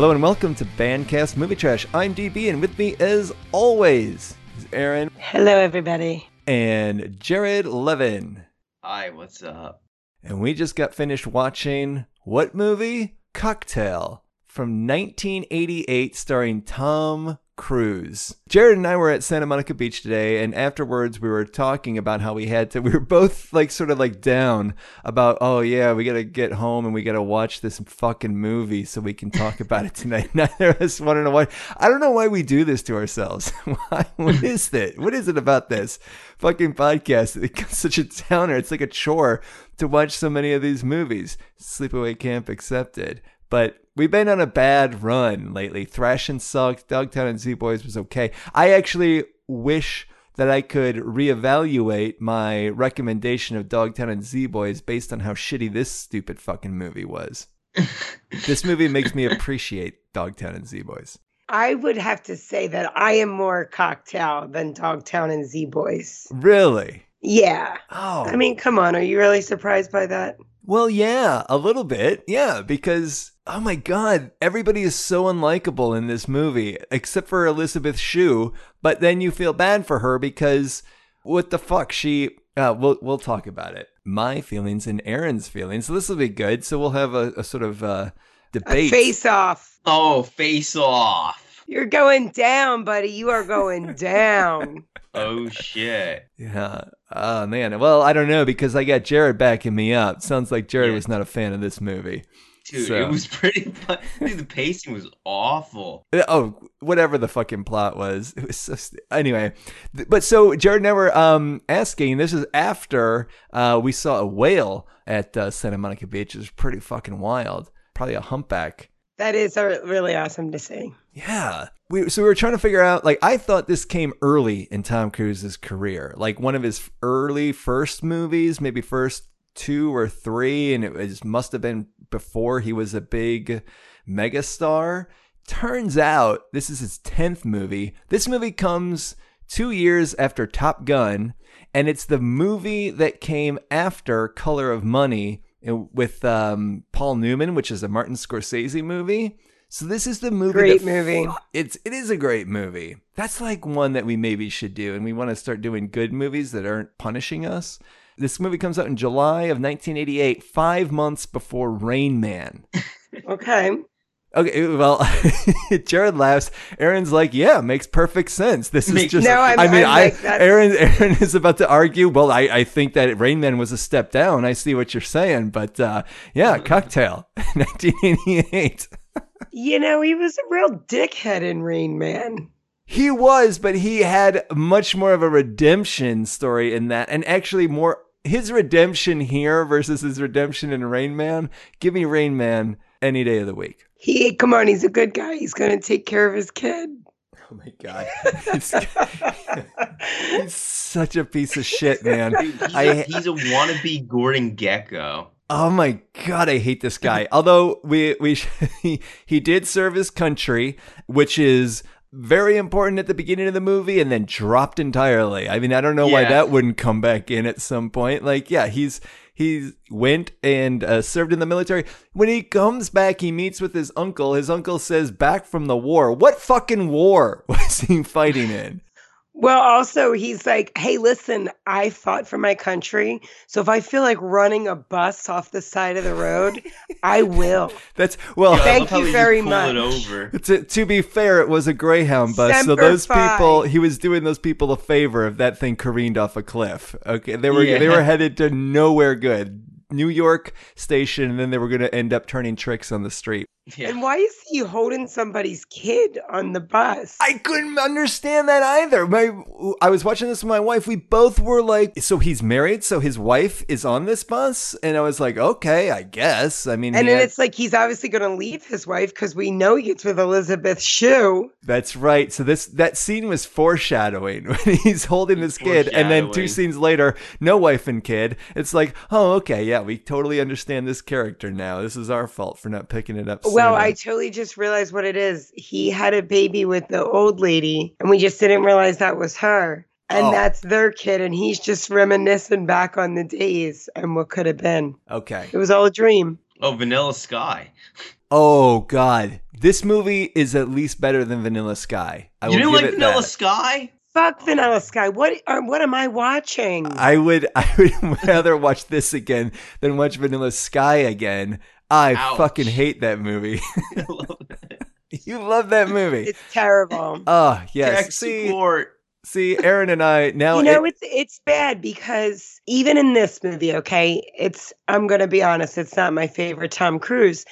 Hello and welcome to Bandcast Movie Trash. I'm DB, and with me, as always, is Aaron Hello, everybody. and Jared Levin. Hi, what's up? And we just got finished watching what movie? Cocktail from 1988, starring Tom Cruise. Jared and I were at Santa Monica Beach today, and afterwards we were talking about how we had to. We were both like sort of like down about, oh yeah, we gotta get home and we gotta watch this fucking movie so we can talk about it tonight. Neither of us want to why. I don't know why we do this to ourselves. why? What is it? What is it about this fucking podcast? It becomes such a downer. It's like a chore to watch so many of these movies. Sleepaway Camp accepted. But we've been on a bad run lately. Thrashing sucked. Dogtown and Z Boys was okay. I actually wish that I could reevaluate my recommendation of Dogtown and Z Boys based on how shitty this stupid fucking movie was. this movie makes me appreciate Dogtown and Z Boys. I would have to say that I am more cocktail than Dogtown and Z Boys. Really? Yeah. Oh. I mean, come on. Are you really surprised by that? Well, yeah, a little bit. Yeah, because oh my god, everybody is so unlikable in this movie except for Elizabeth Shue, but then you feel bad for her because what the fuck she uh, we'll we'll talk about it. My feelings and Aaron's feelings. So this will be good. So we'll have a, a sort of uh, A debate. face off. Oh, face off. You're going down, buddy. You are going down. Oh shit. Yeah. Oh man. Well, I don't know because I got Jared backing me up. Sounds like Jared Yeah. was not a fan of this movie. Dude, So- it was pretty Dude, the pacing was awful. Oh, whatever the fucking plot was. It was so st- anyway. th- But so Jared and I were um, asking. This is after uh, we saw a whale at uh, Santa Monica Beach. It was pretty fucking wild. Probably a humpback. That is really awesome to see. Yeah. We, so we were trying to figure out, like, I thought this came early in Tom Cruise's career, like one of his early first movies, maybe first two or three, and it was must have been before he was a big megastar. Turns out this is his 10th movie. This movie comes two years after Top Gun, and it's the movie that came after Color of Money uh, with um, Paul Newman, which is a Martin Scorsese movie. So this is the movie. Great movie. fu- It's it is a great movie. That's like one that we maybe should do, and we want to start doing good movies that aren't punishing us. This movie comes out in July of 1988, five months before Rain Man. Okay. Okay, well, Jared laughs. Aaron's like, "Yeah, makes perfect sense. This is just." No, I'm- I mean, I'm I like, that's- Aaron Aaron is about to argue. Well, I I think that Rain Man was a step down. I see what you're saying, but uh, yeah, Cocktail, 1988. You know, he was a real dickhead in Rain Man. He was, but he had much more of a redemption story in that, and actually more his redemption here versus his redemption in Rain Man. Give me Rain Man any day of the week. He, come on, he's a good guy. He's going to take care of his kid. Oh my god, he's, he's such a piece of shit, man. Dude, he's, I- a, he's a wannabe Gordon Gekko. Oh my god, I hate this guy. Although we we he, he did serve his country, which is very important at the beginning of the movie and then dropped entirely. I mean, I don't know why that wouldn't come back in at some point. Like, yeah, he's he went and uh, served in the military. When he comes back, he meets with his uncle. His uncle says, "Back from the war. What fucking war was he fighting in?" Well, also, he's like, hey, listen, I fought for my country. So if I feel like running a bus off the side of the road, I will. That's well. Yo, Thank you very just pulled it much. over. To, to be fair, it was a Greyhound bus, so those Fi. people he was doing those people a favor if that thing careened off a cliff. Okay, they were they were headed to nowhere good. New York station, and then they were going to end up turning tricks on the street. Yeah. And why is he holding somebody's kid on the bus? I couldn't understand that either. My, I was watching this with my wife. We both were like, so he's married, so his wife is on this bus, and I was like, okay, I guess. I mean, and then had- it's like he's obviously going to leave his wife because we know he gets with Elizabeth Shue. That's right. So this that scene was foreshadowing when he's holding this kid, and then two scenes later, no wife and kid. It's like, oh, okay, yeah, we totally understand this character now. This is our fault for not picking it up. Well, sooner. I totally just realized what it is. He had a baby with the old lady, and we just didn't realize that was her. And Oh. that's their kid, and he's just reminiscing back on the days and what could have been. okay. It was all a dream. Oh, Vanilla Sky. Oh God, this movie is at least better than Vanilla Sky. I you didn't like it Vanilla that. Sky? Fuck Vanilla Sky. What uh, what am I watching? I would I would rather watch this again than watch Vanilla Sky again. I Ouch. fucking hate that movie. I love that. you love that movie. it's terrible. Oh yes. Tech See, support. see, Aaron and I now. you know it- it's it's bad because even in this movie okay it's i'm gonna be honest it's not my favorite tom cruise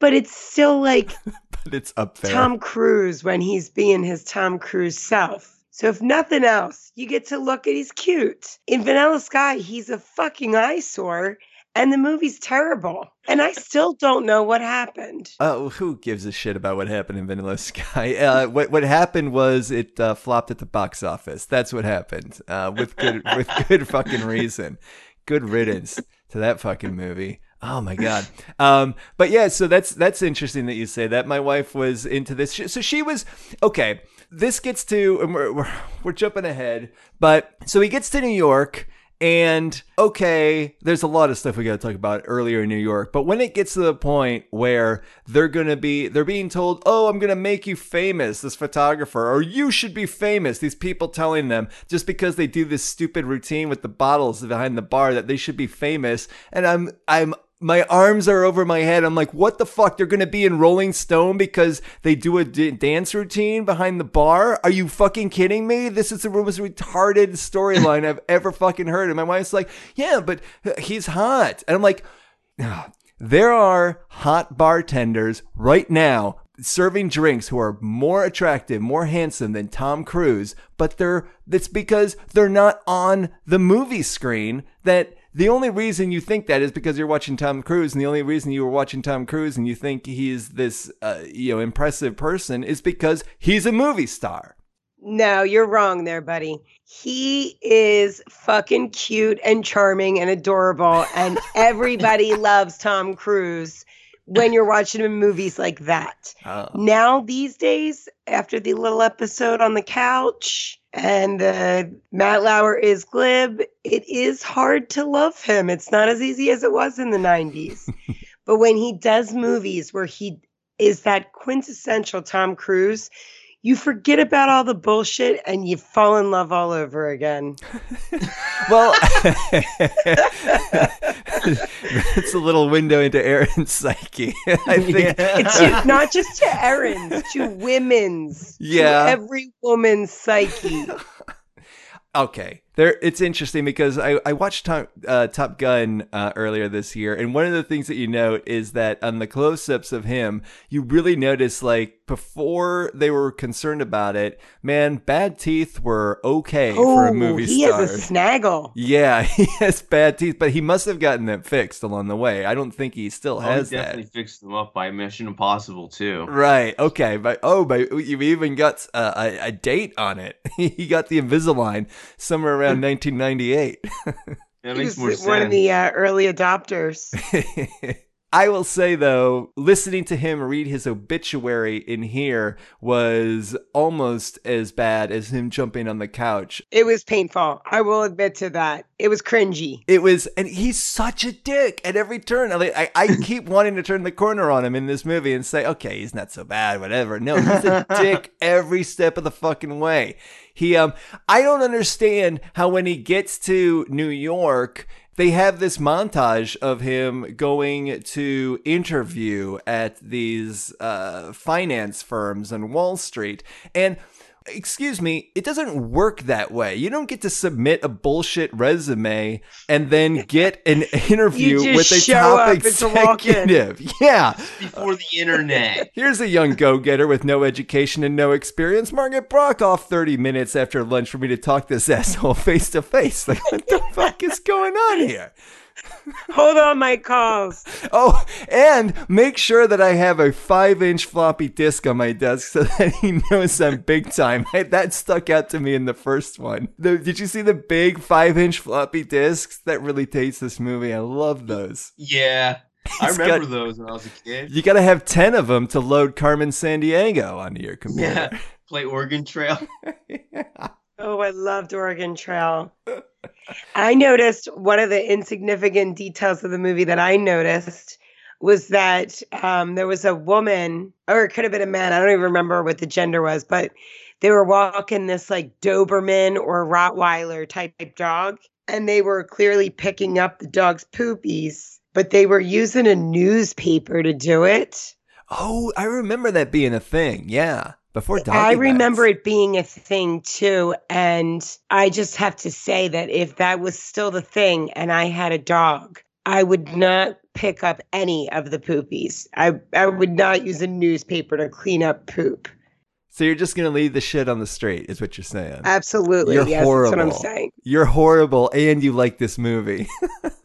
but it's still like but it's up there. tom cruise when he's being his tom cruise self so if nothing else you get to look at he's cute in vanilla sky he's a fucking eyesore and the movie's terrible and i still don't know what happened Oh, who gives a shit about what happened in Vanilla Sky? Uh, what what happened was it uh, flopped at the box office. That's what happened. Uh, with good with good fucking reason. Good riddance to that fucking movie. Oh my god. Um, but yeah, so that's that's interesting that you say that. My wife was into this, so she was okay. This gets to and we're we're, we're jumping ahead, but so he gets to New York. And okay, there's a lot of stuff we got to talk about earlier in New York, but when it gets to the point where they're going to be, they're being told, oh, I'm going to make you famous, this photographer, or you should be famous. These people telling them just because they do this stupid routine with the bottles behind the bar that they should be famous. And I'm, I'm, my arms are over my head. I'm like, what the fuck? They're going to be in Rolling Stone because they do a d- dance routine behind the bar? Are you fucking kidding me? This is the most retarded storyline I've ever fucking heard. And my wife's like, yeah, but he's hot. And I'm like, "Ah, there are hot bartenders right now serving drinks who are more attractive, more handsome than Tom Cruise, but they're it's because they're not on the movie screen that the only reason you think that is because you're watching Tom Cruise, and the only reason you were watching Tom Cruise and you think he's this, uh, you know, impressive person is because he's a movie star. No, you're wrong there, buddy. He is fucking cute and charming and adorable, and everybody loves Tom Cruise when you're watching him in movies like that. Oh. Now, these days, after the little episode on the couch and uh, Matt Lauer is glib, it is hard to love him. It's not as easy as it was in the 90s. but when he does movies where he is that quintessential Tom Cruise, you forget about all the bullshit and you fall in love all over again. Well, it's a little window into Aaron's psyche. I think. It's not just to Erin's, to women's, Yeah. to every woman's psyche. Okay, there. It's interesting because I I watched Top, uh, Top Gun uh, earlier this year, and one of the things that you note is that on the close-ups of him, you really notice like before they were concerned about it, man, bad teeth were okay for a movie star. Oh, he has a snaggle. yeah, he has bad teeth, but he must have gotten them fixed along the way. I don't think he still Oh, he definitely that. fixed them up by Mission Impossible too. Right. Okay. But oh, but you've even got uh, a, a date on it. he got the Invisalign somewhere around 1998. That He makes was more sense. one of the uh, early adopters. I will say though, listening to him read his obituary in here was almost as bad as him jumping on the couch. It was painful. I will admit to that. It was cringy. It was, and he's such a dick at every turn. I, I, I keep wanting to turn the corner on him in this movie and say, okay, he's not so bad, whatever. No, he's a dick every step of the fucking way. He, um, I don't understand how when he gets to New York, they have this montage of him going to interview at these uh, finance firms on Wall Street. And excuse me, it doesn't work that way. You don't get to submit a bullshit resume and then get an interview with a show top up and to executive. Yeah. Before the internet. Here's a young go getter with no education and no experience. Margaret Brock off 30 minutes after lunch for me to talk this asshole face to face. Like, what the fuck is going on here? Hold on my calls. Oh, and make sure that I have a five inch floppy disk on my desk so that he knows I'm big time. that stuck out to me in the first one. The, did you see the big five inch floppy disks? That really takes this movie. I love those. Yeah. I remember got- those when I was a kid. You got to have 10 of them to load Carmen Sandiego onto your computer. Yeah. Play Oregon Trail. Oh, I loved Oregon Trail. I noticed one of the insignificant details of the movie that I noticed was that um, there was a woman, or it could have been a man. I don't even remember what the gender was, but they were walking this like Doberman or Rottweiler type dog, and they were clearly picking up the dog's poopies, but they were using a newspaper to do it. Oh, I remember that being a thing. Yeah. Before doggy I remember bags. it being a thing too. And I just have to say that if that was still the thing and I had a dog, I would not pick up any of the poopies. I, I would not use a newspaper to clean up poop. So you're just gonna leave the shit on the street, is what you're saying. Absolutely. You're yes, that's what I'm horrible. saying. You're horrible, and you like this movie.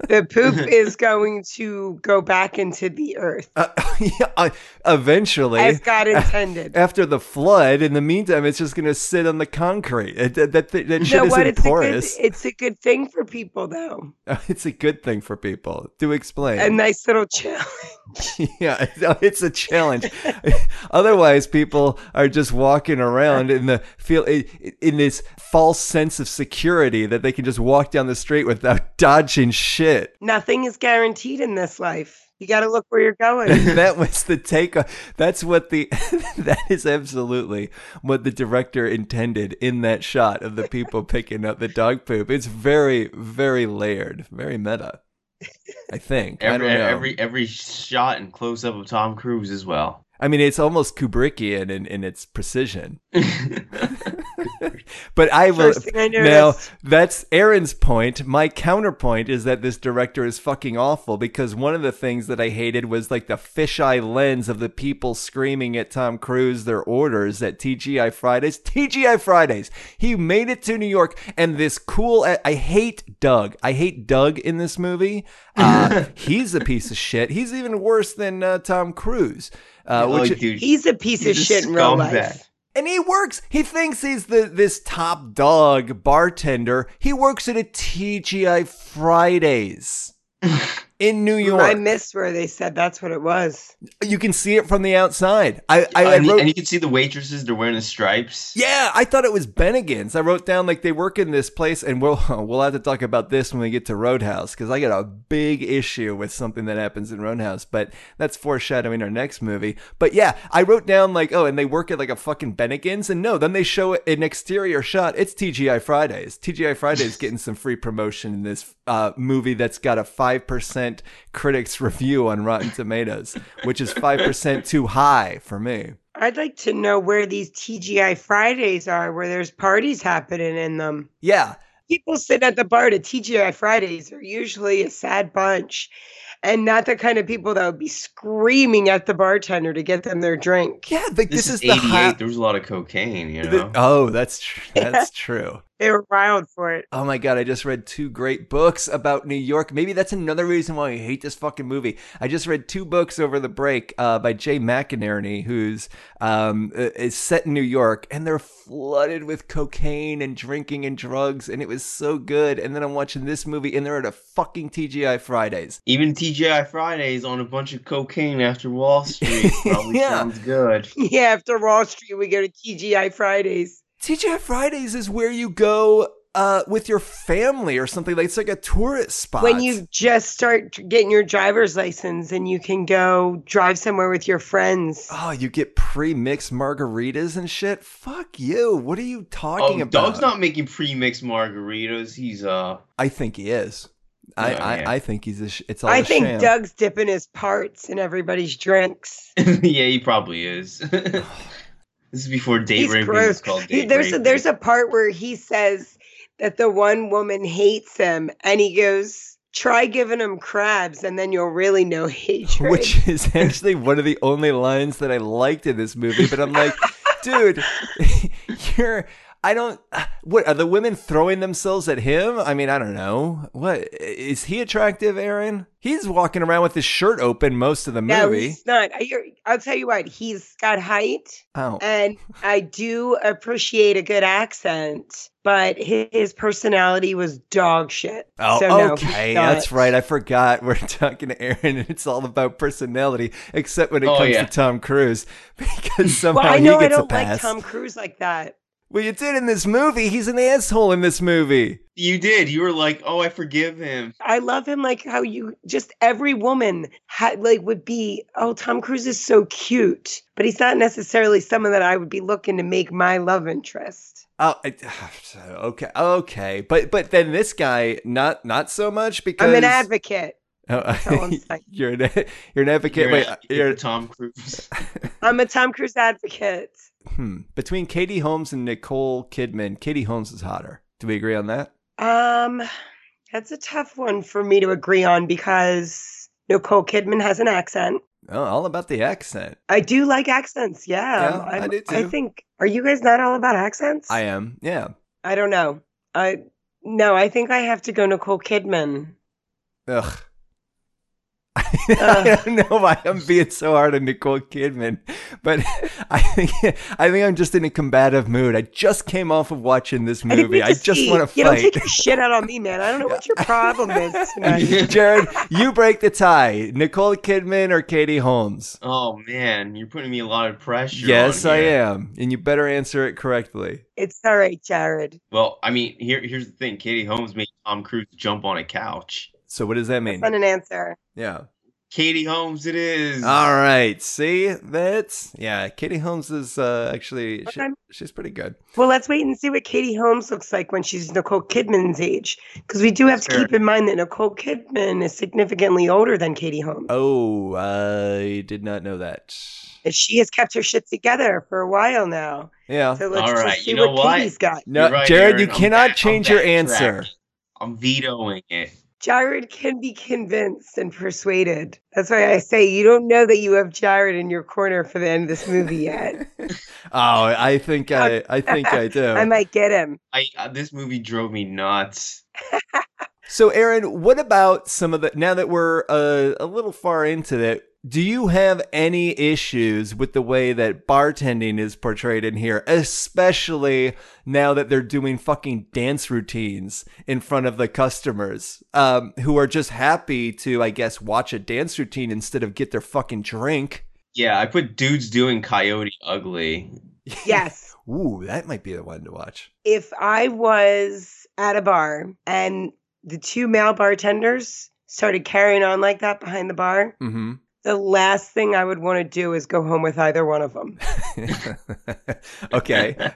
The poop is going to go back into the earth Uh, yeah, uh, eventually, as God intended. after the flood. In the meantime, it's just gonna sit on the concrete. It- that that, that, You shit know isn't It's a, good, porous. it's a good thing for people, though. it's a good thing for people. To explain. A nice little challenge. yeah, it's a challenge. Otherwise, people are just walking around in the feel in this false sense of security that they can just walk down the street without dodging shit. Nothing is guaranteed in this life. You got to look where you're going. that was the take. That's what the. that is absolutely what the director intended in that shot of the people picking up the dog poop. It's very, very layered, very meta. I think. I Every don't know. every every shot and close up of Tom Cruise as well. I mean, it's almost Kubrickian in, in its precision. But I will I now. noticed. That's Aaron's point. My counterpoint is that this director is fucking awful because one of the things that I hated was like the fisheye lens of the people screaming at Tom Cruise their orders at TGI Fridays. TGI Fridays. He made it to New York, and this cool. I, I hate Doug. I hate Doug in this movie. Uh, he's a piece of shit. He's even worse than uh, Tom Cruise. Uh, Oh, which dude, He's a piece He's of shit in real life. And he works. He thinks he's the this top dog bartender. He works at a TGI Fridays in New York. I missed where they said that's what it was. you can see it from the outside. I, I, I and, wrote. and you can see the waitresses. They're wearing the stripes. yeah, I thought it was Bennigan's. I wrote down like they work in this place, and we'll we'll have to talk about this when we get to Roadhouse because I got a big issue with something that happens in Roadhouse. But that's foreshadowing our next movie. But yeah, I wrote down like oh, and they work at like a fucking Bennigan's, and no, then they show an exterior shot. It's TGI Fridays. TGI Fridays getting some free promotion in this uh, movie that's got a five percent critics review on Rotten Tomatoes, which is five percent too high for me. I'd like to know where these TGI Fridays are, where there's parties happening in them. Yeah, People sit at the bar to TGI Fridays are usually a sad bunch and not the kind of people that would be screaming at the bartender to get them their drink. yeah. Like, This, this, is, is, the 88. high. There was a lot of cocaine, you the- know. oh, that's tr- that's true. They were wild for it. Oh my god, I just read two great books about New York. Maybe that's another reason why I hate this fucking movie. I just read two books over the break uh, by Jay McInerney, who's um, uh, is set in New York, and they're flooded with cocaine and drinking and drugs, and it was so good. And then I'm watching this movie, and they're at a fucking TGI Fridays. Even TGI Fridays on a bunch of cocaine after Wall Street probably Yeah. sounds good. Yeah, after Wall Street, we go to TGI Fridays. TGI Fridays is where you go uh, with your family or something. Like it's like a tourist spot. When you just start getting your driver's license and you can go drive somewhere with your friends. Oh, you get pre-mixed margaritas and shit. Fuck you. What are you talking Oh, about? Doug's not making pre-mixed margaritas. He's uh. I think he is. I, Yeah, I. I think he's a. Sh- it's all I a think sham. Doug's dipping his parts in everybody's drinks. yeah, he probably is. this is before date He's raping gross. was called date there's a, there's a part where he says that the one woman hates him, and he goes, "Try giving him crabs, and then you'll really know hatred." which is actually one of the only lines that I liked in this movie. But I'm like, dude, you're. I don't. What are the women throwing themselves at him? I mean, I don't know. What is he attractive, Aaron? He's walking around with his shirt open most of the no, movie. he's not. I- you're- I'll tell you what. He's got height, Oh, and I do appreciate a good accent, but his, his personality was dog shit. Oh, so no, okay. he's. That's right. I forgot. We're talking to Aaron, and it's all about personality, except when it Oh, comes yeah. to Tom Cruise, because somehow Well, I know he I gets a don't like pass. Tom Cruise like that. Well, you did in this movie. He's an asshole in this movie. You did. You were like, "Oh, I forgive him." I love him like how you just every woman had like would be, oh, Tom Cruise is so cute, but he's not necessarily someone that I would be looking to make my love interest. Oh, I- okay, okay, but but then this guy, not not so much because I'm an advocate. Oh, all you're an you're an advocate. You're, Wait, a- you're, you're Tom Cruise. I'm a Tom Cruise advocate. Hmm. between Katie Holmes and Nicole Kidman. Katie Holmes is hotter. Do we agree on that? Um, that's a tough one for me to agree on because Nicole Kidman has an accent. Oh, all about the accent. I do like accents. Yeah, Yeah, I do I think. Are you guys not all about accents? I am. Yeah. I don't know. I no. I think I have to go Nicole Kidman. Ugh. I don't know why I'm being so hard on Nicole Kidman, but I think I think I'm just in a combative mood. I just came off of watching this I think movie. I just want to You don't fight. take your shit out on me, man. I don't know what your problem is tonight. Jared, you break the tie. Nicole Kidman or Katie Holmes? oh man, you're putting me a lot of pressure. Yes, on I am, and you better answer it correctly. It's all right, Jared. Well, I mean, here here's the thing. Katie Holmes made Tom Cruise jump on a couch. So what does that mean? That's not an answer. Yeah. Katie Holmes, it is. All right. See, that's yeah. Katie Holmes is uh, actually she, she's pretty good. Well, let's wait and see what Katie Holmes looks like when she's Nicole Kidman's age, because we do have to Sure. keep in mind that Nicole Kidman is significantly older than Katie Holmes. Oh, I did not know that. And She has kept her shit together for a while now. Yeah. So let's All just right, see you know what what? Katie's got. No, right, Jared, Aaron. you I'm cannot back- change I'm your answer. backtracking. I'm vetoing it. Jared can be convinced and persuaded. That's why I say you don't know that you have Jared in your corner for the end of this movie yet. Oh, I think I, I think I do. I might get him. I uh, this movie drove me nuts. So, Aaron, what about some of the? Now that we're uh, a little far into that, do you have any issues with the way that bartending is portrayed in here, especially now that they're doing fucking dance routines in front of the customers, um, who are just happy to, I guess, watch a dance routine instead of get their fucking drink? Yeah, I put dudes doing Coyote Ugly. Yes. Ooh, that might be the one to watch. if I was at a bar and the two male bartenders started carrying on like that behind the bar, Mm-hmm. The last thing I would want to do is go home with either one of them. okay.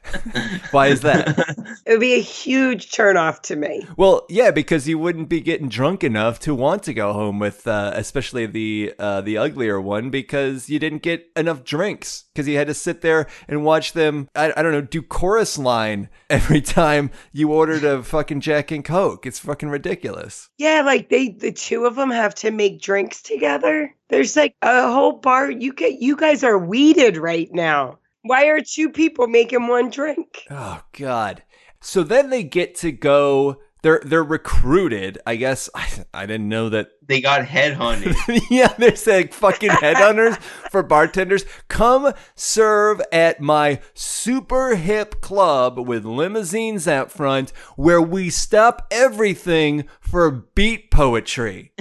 Why is that? It would be a huge turnoff to me. Well, yeah, because you wouldn't be getting drunk enough to want to go home with, uh, especially the uh, the uglier one, because you didn't get enough drinks. Because you had to sit there and watch them. I, I don't know, do chorus line every time you ordered a fucking Jack and Coke. It's fucking ridiculous. Yeah, like they the two of them have to make drinks together. There's like a whole bar. You get you guys are weeded right now. Why are two people making one drink? Oh God. So then they get to go. They're they're recruited. I guess I, I didn't know that they got headhunted. yeah, there's like fucking headhunters for bartenders. Come serve at my super hip club with limousines out front where we stop everything for beat poetry.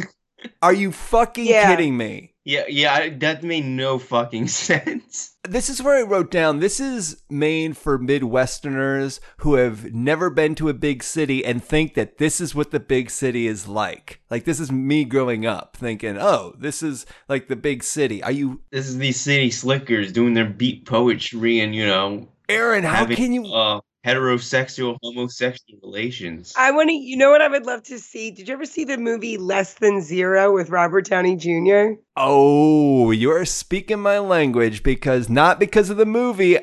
Are you fucking Yeah. kidding me? Yeah, yeah, that made no fucking sense. This is where I wrote down this is made for Midwesterners who have never been to a big city and think that this is what the big city is like. Like, this is me growing up thinking, oh, this is like the big city. Are you, This is these city slickers doing their beat poetry and you know Aaron, how having can you? uh, heterosexual homosexual relations. I want to. You know what I would love to see? Did you ever see the movie Less Than Zero with Robert Downey Jr.? Oh, you're speaking my language because not because of the movie.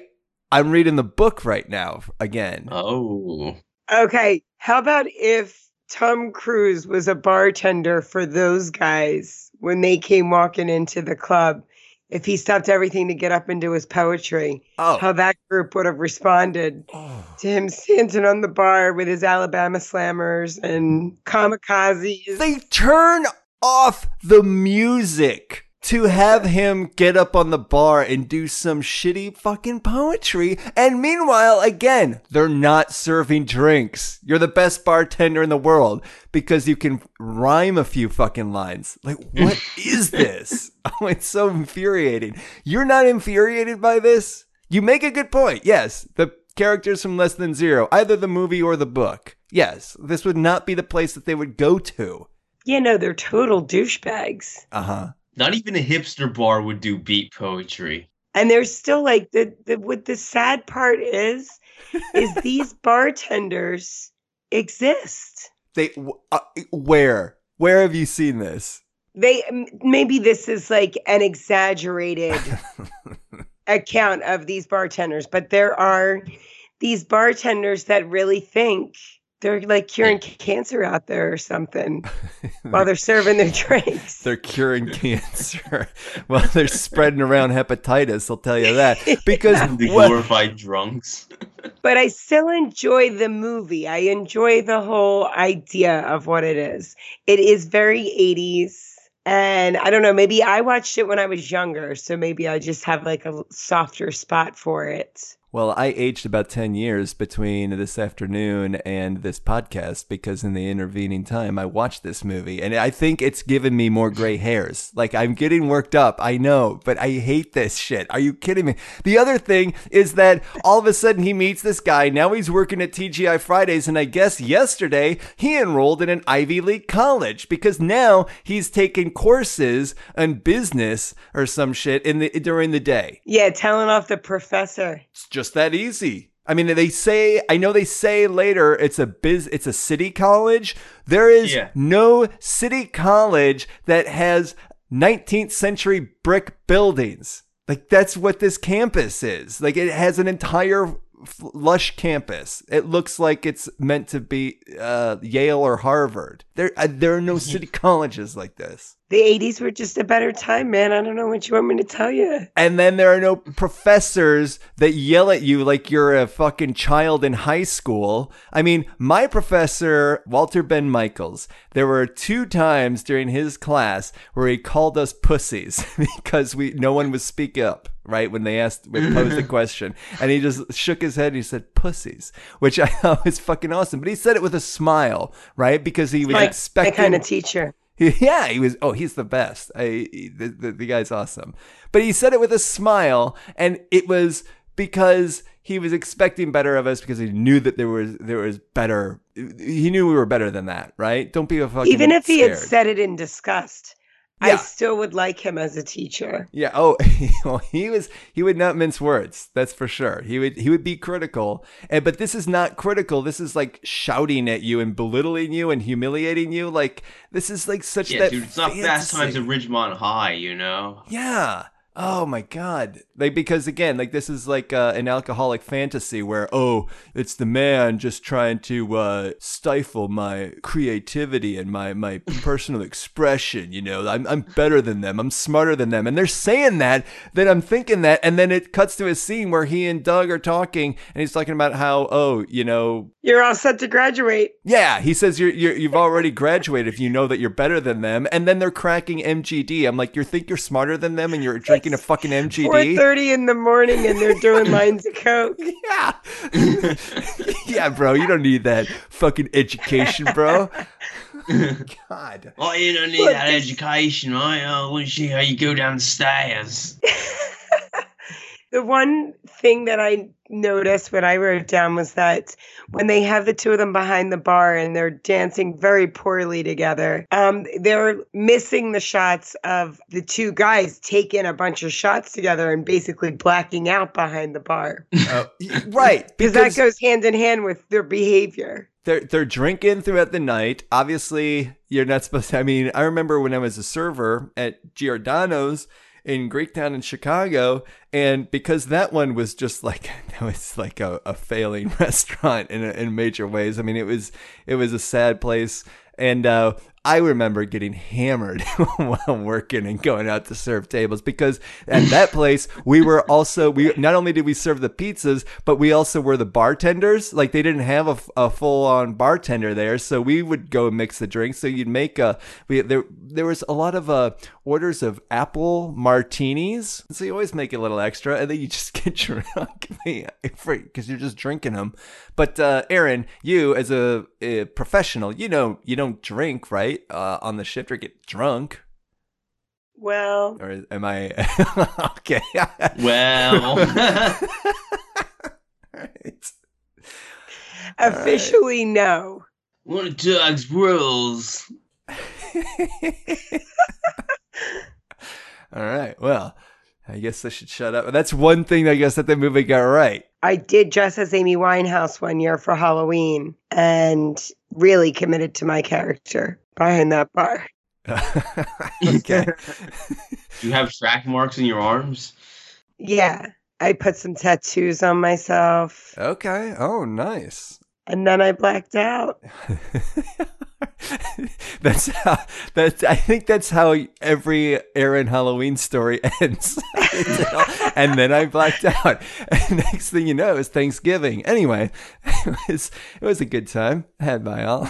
I'm reading the book right now again. oh, Okay, how about if Tom Cruise was a bartender for those guys when they came walking into the club? If he stopped everything to get up and do his poetry, Oh. how that group would have responded Oh. to him standing on the bar with his Alabama slammers and kamikazes. They turn off the music to have him get up on the bar and do some shitty fucking poetry. And meanwhile, again, they're not serving drinks. You're the best bartender in the world because you can rhyme a few fucking lines. Like, what is this? Oh, it's so infuriating. You're not infuriated by this? You make a good point. Yes, the characters from Less Than Zero, either the movie or the book. Yes, this would not be the place that they would go to. Yeah, no, they're total douchebags. Uh huh. Not even a hipster bar would do beat poetry. And there's still like the, the what the sad part is is these bartenders exist. They uh, where where have you seen this? They maybe this is like an exaggerated account of these bartenders, but there are these bartenders that really think they're like curing cancer out there or something while they're serving their drinks. They're curing cancer. while they're spreading around hepatitis. I'll tell you that because The what- glorified drunks. but I still enjoy the movie. I enjoy the whole idea of what it is. It is very 80s. And I don't know, maybe I watched it when I was younger. So maybe I just have like a softer spot for it. Well, I aged about 10 years between this afternoon and this podcast because in the intervening time I watched this movie and I think it's given me more gray hairs. Like I'm getting worked up. I know, but I hate this shit. Are you kidding me? The other thing is that all of a sudden he meets this guy. Now he's working at TGI Fridays and I guess yesterday he enrolled in an Ivy League college because now he's taking courses on business or some shit in the during the day. Yeah, telling off the professor. It's just that easy. I mean, they say, I know they say later it's a biz, it's a city college. There is Yeah. no city college that has 19th century brick buildings. Like that's what this campus is. Like it has an entire lush campus. It looks like it's meant to be uh, Yale or Harvard. There, uh, there are no city colleges like this. The 80s were just a better time, man. I don't know what you want me to tell you. And then there are no professors that yell at you like you're a fucking child in high school. I mean, my professor, Walter Benn Michaels, there were two times during his class where he called us pussies because we no one would speak up, right? When they asked, we posed a question. And he just shook his head and he said, pussies, which I thought was fucking awesome. But he said it with a smile, right? Because he was Like my expecting kind of teacher. Yeah, he was. Oh, he's the best. I the, the the guy's awesome. But he said it with a smile, and it was because he was expecting better of us because he knew that there was there was better. He knew we were better than that, right? Don't be a fucking Even if he had said it in disgust, I still would like him as a teacher. Yeah. Oh, well, he was. He would not mince words. That's for sure. He would. He would be critical. And but this is not critical. This is like shouting at you and belittling you and humiliating you. Like this is like such Yeah, that. dude, it's not fast times at Ridgemont High, you know? Yeah. Oh my god. Like because again, like this is like uh, an alcoholic fantasy where oh, it's the man just trying to uh, stifle my creativity and my my personal expression, you know. I'm I'm better than them. I'm smarter than them. And they're saying that, then I'm thinking that and then it cuts to a scene where he and Doug are talking and he's talking about how oh, you know, You're all set to graduate. yeah, he says you're, you're you've already graduated if you know that you're better than them, and then they're cracking MGD. I'm like, you think you're smarter than them, and you're drinking a fucking MGD? 4:30 in the morning, and they're doing lines of coke. Yeah, yeah, bro. You don't need that fucking education, bro. God. Oh, you don't need Look, that this- education, right? Oh, I want to see how you go downstairs. The one thing that I noticed what I wrote down was that when they have the two of them behind the bar and they're dancing very poorly together, um, they're missing the shots of the two guys taking a bunch of shots together and basically blacking out behind the bar. Uh, right, Because that goes hand in hand with their behavior. they're they're drinking throughout the night. Obviously, you're not supposed to. I mean, I remember when I was a server at Giordano's in Greektown in Chicago, and because that one was just like that was like a, a failing restaurant in in major ways. I mean, it was it was a sad place, and uh, I remember getting hammered while working and going out to serve tables because at that place we were also we not only did we serve the pizzas but we also were the bartenders. Like they didn't have a, a full on bartender there so we would go mix the drinks. So you'd make a we there there was a lot of uh orders of apple martinis. So you always make a little extra and then you just get drunk. Because you're just drinking them but uh Aaron you as a, a professional you know you don't drink right uh, on the shift or get drunk Well, or am I okay? Well, right. Officially, no. One of Doug's rules. All right. Well, I guess I should shut up. That's one thing I guess that the movie got right. I did dress as Amy Winehouse one year for Halloween and really committed to my character behind that bar. okay. Do you have track marks in your arms? Yeah. I put some tattoos on myself Okay. Oh, nice. and then I blacked out. that's how that's I think that's how every Aaron Halloween story ends. and then I blacked out. And next thing you know, it's Thanksgiving. Anyway, it was it was a good time had by all.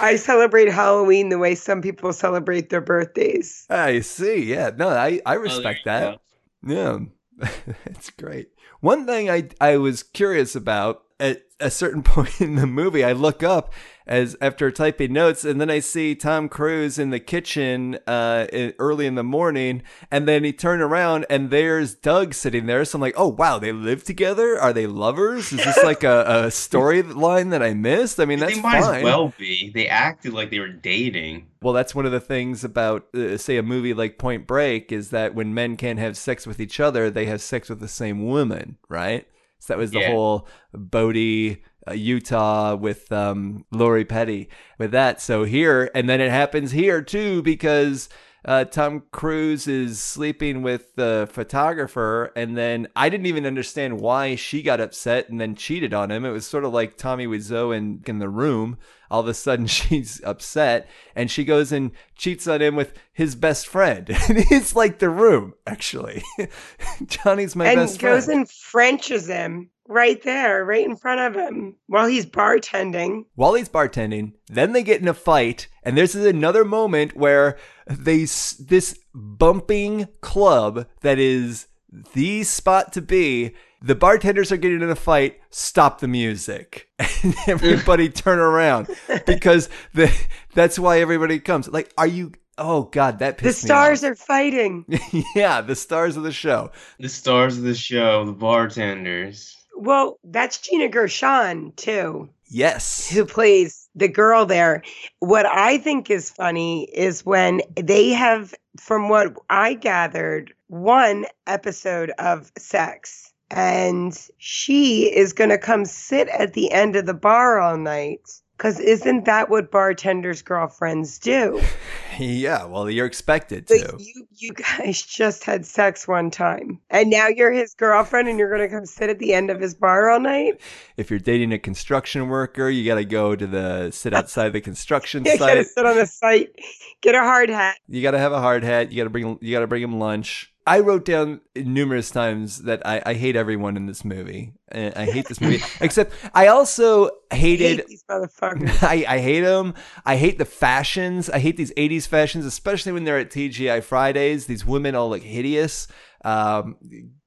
I celebrate Halloween the way some people celebrate their birthdays. I see. Yeah. No, I I Oh, respect you that. go. Yeah, it's great. One thing I I was curious about at a certain point in the movie, I look up as after typing notes, and then I see Tom Cruise in the kitchen uh, early in the morning, and then he turned around and there's Doug sitting there. So I'm like, oh wow, they live together? Are they lovers? Is this like a, a storyline that I missed? I mean, that's they might fine. as well be. They acted like they were dating. Well, that's one of the things about, uh, say, a movie like Point Break is that when men can't have sex with each other, they have sex with the same woman, right? So that was the Yeah. whole Bodhi, Utah with um, Lori Petty with that. So here, and then it happens here too because uh, Tom Cruise is sleeping with the photographer, and then I didn't even understand why she got upset and then cheated on him. It was sort of like Tommy Wiseau in, in the room. All of a sudden, she's upset, and she goes and cheats on him with his best friend. It's like the room, actually. Johnny's my and best goes and Frenches him right there, right in front of him while he's bartending. while he's bartending. Then they get in a fight, and this is another moment where they this bumping club that is the spot to be. The bartenders are getting in a fight. Stop the music, and everybody turn around because the that's why everybody comes. Like, are you? Oh God, that The stars me are fighting. yeah, the stars of the show. The stars of the show, the bartenders. Well, that's Gina Gershon too, Yes. who plays the girl there. What I think is funny is when they have, from what I gathered, one episode of sex. And she is going to come sit at the end of the bar all night. Because isn't that what bartenders' girlfriends do? Yeah. Well, you're expected Like to. you, you guys just had sex one time, and now you're his girlfriend, and you're gonna come sit at the end of his bar all night. if you're dating a construction worker, you got to go to the sit outside the construction You site. sit on the site, get a hard hat. You got to have a hard hat. You got to bring you got to bring him lunch. I wrote down numerous times that I, I hate everyone in this movie. I hate this movie. Except I also hated I hate these motherfuckers. I, I hate them. I hate the fashions. I hate these 80s fashions, especially when they're at TGI Fridays. These women all look hideous, um,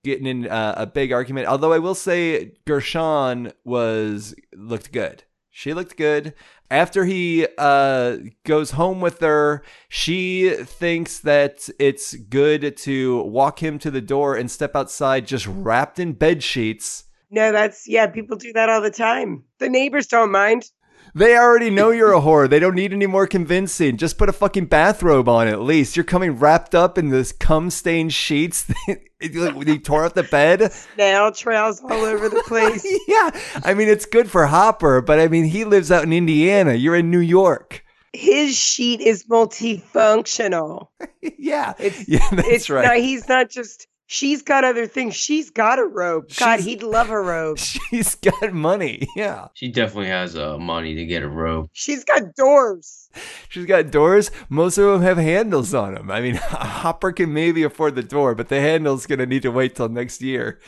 getting in uh, a big argument. Although I will say Gershon was looked good. She looked good. After he uh, goes home with her, she thinks that it's good to walk him to the door and step outside just wrapped in bed sheets. No, that's yeah. People do that all the time. The neighbors don't mind. They already know you're a whore. They don't need any more convincing. Just put a fucking bathrobe on at least. You're coming wrapped up in this cum stained sheets. you tore up the bed. Nail trails all over the place. yeah. I mean, it's good for Hopper, but I mean, he lives out in Indiana. You're in New York. His sheet is multifunctional. yeah. It's Yeah, that's it's right. not. He's not just. She's got other things. She's got a robe. God, She's- he'd love a robe. She's got money. Yeah. She definitely has uh, money to get a robe. She's got doors. She's got doors. Most of them have handles on them. I mean, Hopper can maybe afford the door, but the handle's going to need to wait till next year.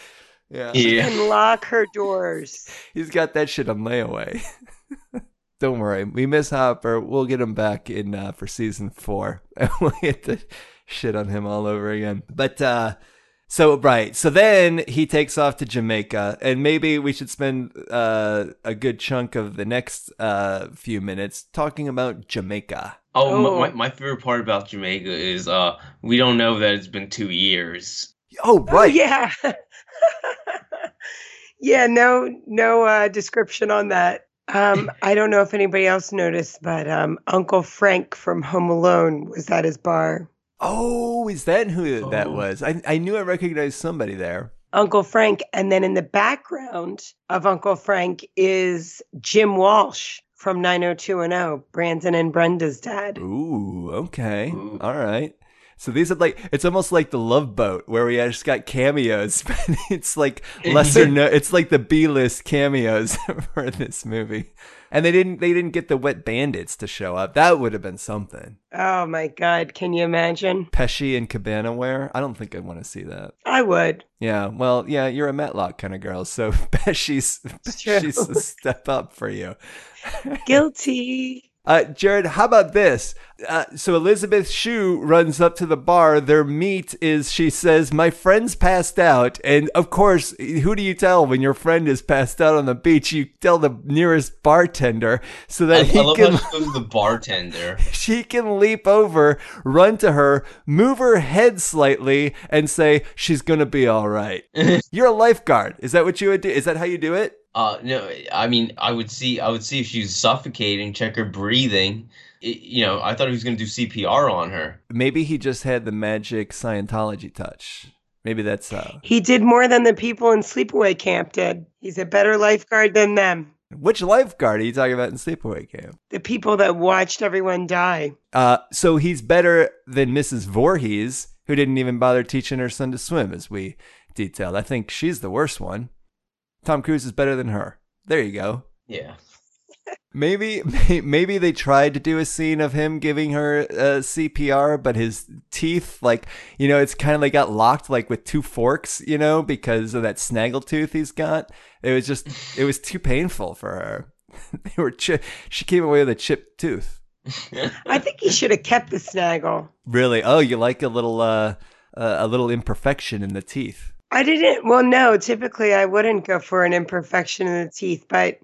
Yeah. Yeah. Can lock her doors. He's got that shit on layaway. Don't worry, we miss Hopper. We'll get him back in uh, for season four, and we'll get the shit on him all over again. But uh, so right, so then he takes off to Jamaica, and maybe we should spend uh, a good chunk of the next uh, few minutes talking about Jamaica. Oh, Oh. My, my, my favorite part about Jamaica is uh we don't know that it's been two years. Oh, Oh, right. yeah. yeah, no no uh, description on that. Um, I don't know if anybody else noticed, but um, Uncle Frank from Home Alone was at his bar. Oh, is that who that Oh. was? I, I knew I recognized somebody there. Uncle Frank, and then in the background of Uncle Frank is Jim Walsh from 90210, Brandon and Brenda's dad. Ooh, okay. Ooh. All right. So these are like it's almost like the Love Boat where we just got cameos, but it's like lesser no it's like the B list cameos for this movie. And they didn't they didn't get the wet bandits to show up. That would have been something. Oh my God, can you imagine? Pesci and Cabana wear. I don't think I'd want to see that. I would. Yeah, well, yeah, you're a Matlock kind of girl, so Pesci's. Pesci's a step up for you. Guilty. Uh, Jared, how about this? Uh, so Elizabeth Shue runs up to the bar. Their meet is, she says, my friend's passed out. And of course, who do you tell when your friend is passed out on the beach? You tell the nearest bartender so I, that I he love can, how she goes to the bartender. she can leap over, run to her, move her head slightly, and say, she's going to be all right. You're a lifeguard. Is that what you would do? Is that how you do it? Uh, no, I mean, I would see, I would see if she's suffocating, check her breathing. It, you know, I thought he was gonna do CPR on her. Maybe he just had the magic Scientology touch. Maybe that's how. He did more than the people in Sleepaway Camp did. He's a better lifeguard than them. Which lifeguard are you talking about in Sleepaway Camp? The people that watched everyone die. Uh, so he's better than Mrs. Voorhees, who didn't even bother teaching her son to swim, as we detailed. I think she's the worst one. Tom Cruise is better than her. There you go. Yeah. Maybe, maybe they tried to do a scene of him giving her uh, CPR, but his teeth, like, you know, it's kind of like got locked like with two forks, you know, because of that snaggle tooth he's got. It was just, it was too painful for her. they were, chi- she came away with a chipped tooth. I think he should have kept the snaggle. Really? Oh, you like a little, uh, uh, a little imperfection in the teeth. I didn't. Well, no, typically I wouldn't go for an imperfection in the teeth, but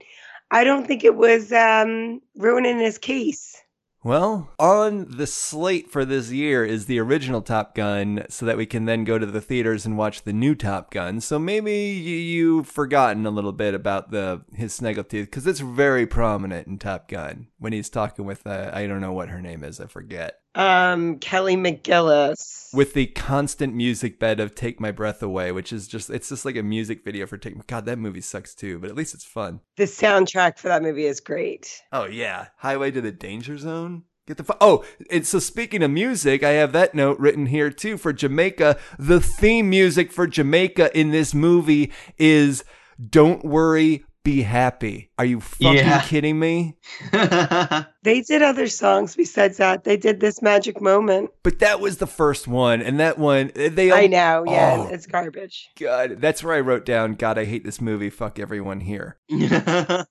I don't think it was um, ruining his case. Well, on the slate for this year is the original Top Gun, so that we can then go to the theaters and watch the new Top Gun. So maybe you, you've forgotten a little bit about the his snaggle teeth because it's very prominent in Top Gun when he's talking with uh, I don't know what her name is, I forget. Um, Kelly McGillis. With the constant music bed of "Take My Breath Away," which is just it's just like a music video for "Take." God, that movie sucks too, but at least it's fun. the soundtrack for that movie is great. Oh yeah, Highway to the Danger Zone. Get the fu- oh, and so speaking of music, I have that note written here too for Jamaica. The theme music for Jamaica in this movie is "Don't Worry, Be Happy." Are you fucking Yeah. kidding me? They did other songs besides that. They did this magic moment. But that was the first one, and that one they. I know, yeah, Oh. it's garbage. God, that's where I wrote down. God, I hate this movie. Fuck everyone here.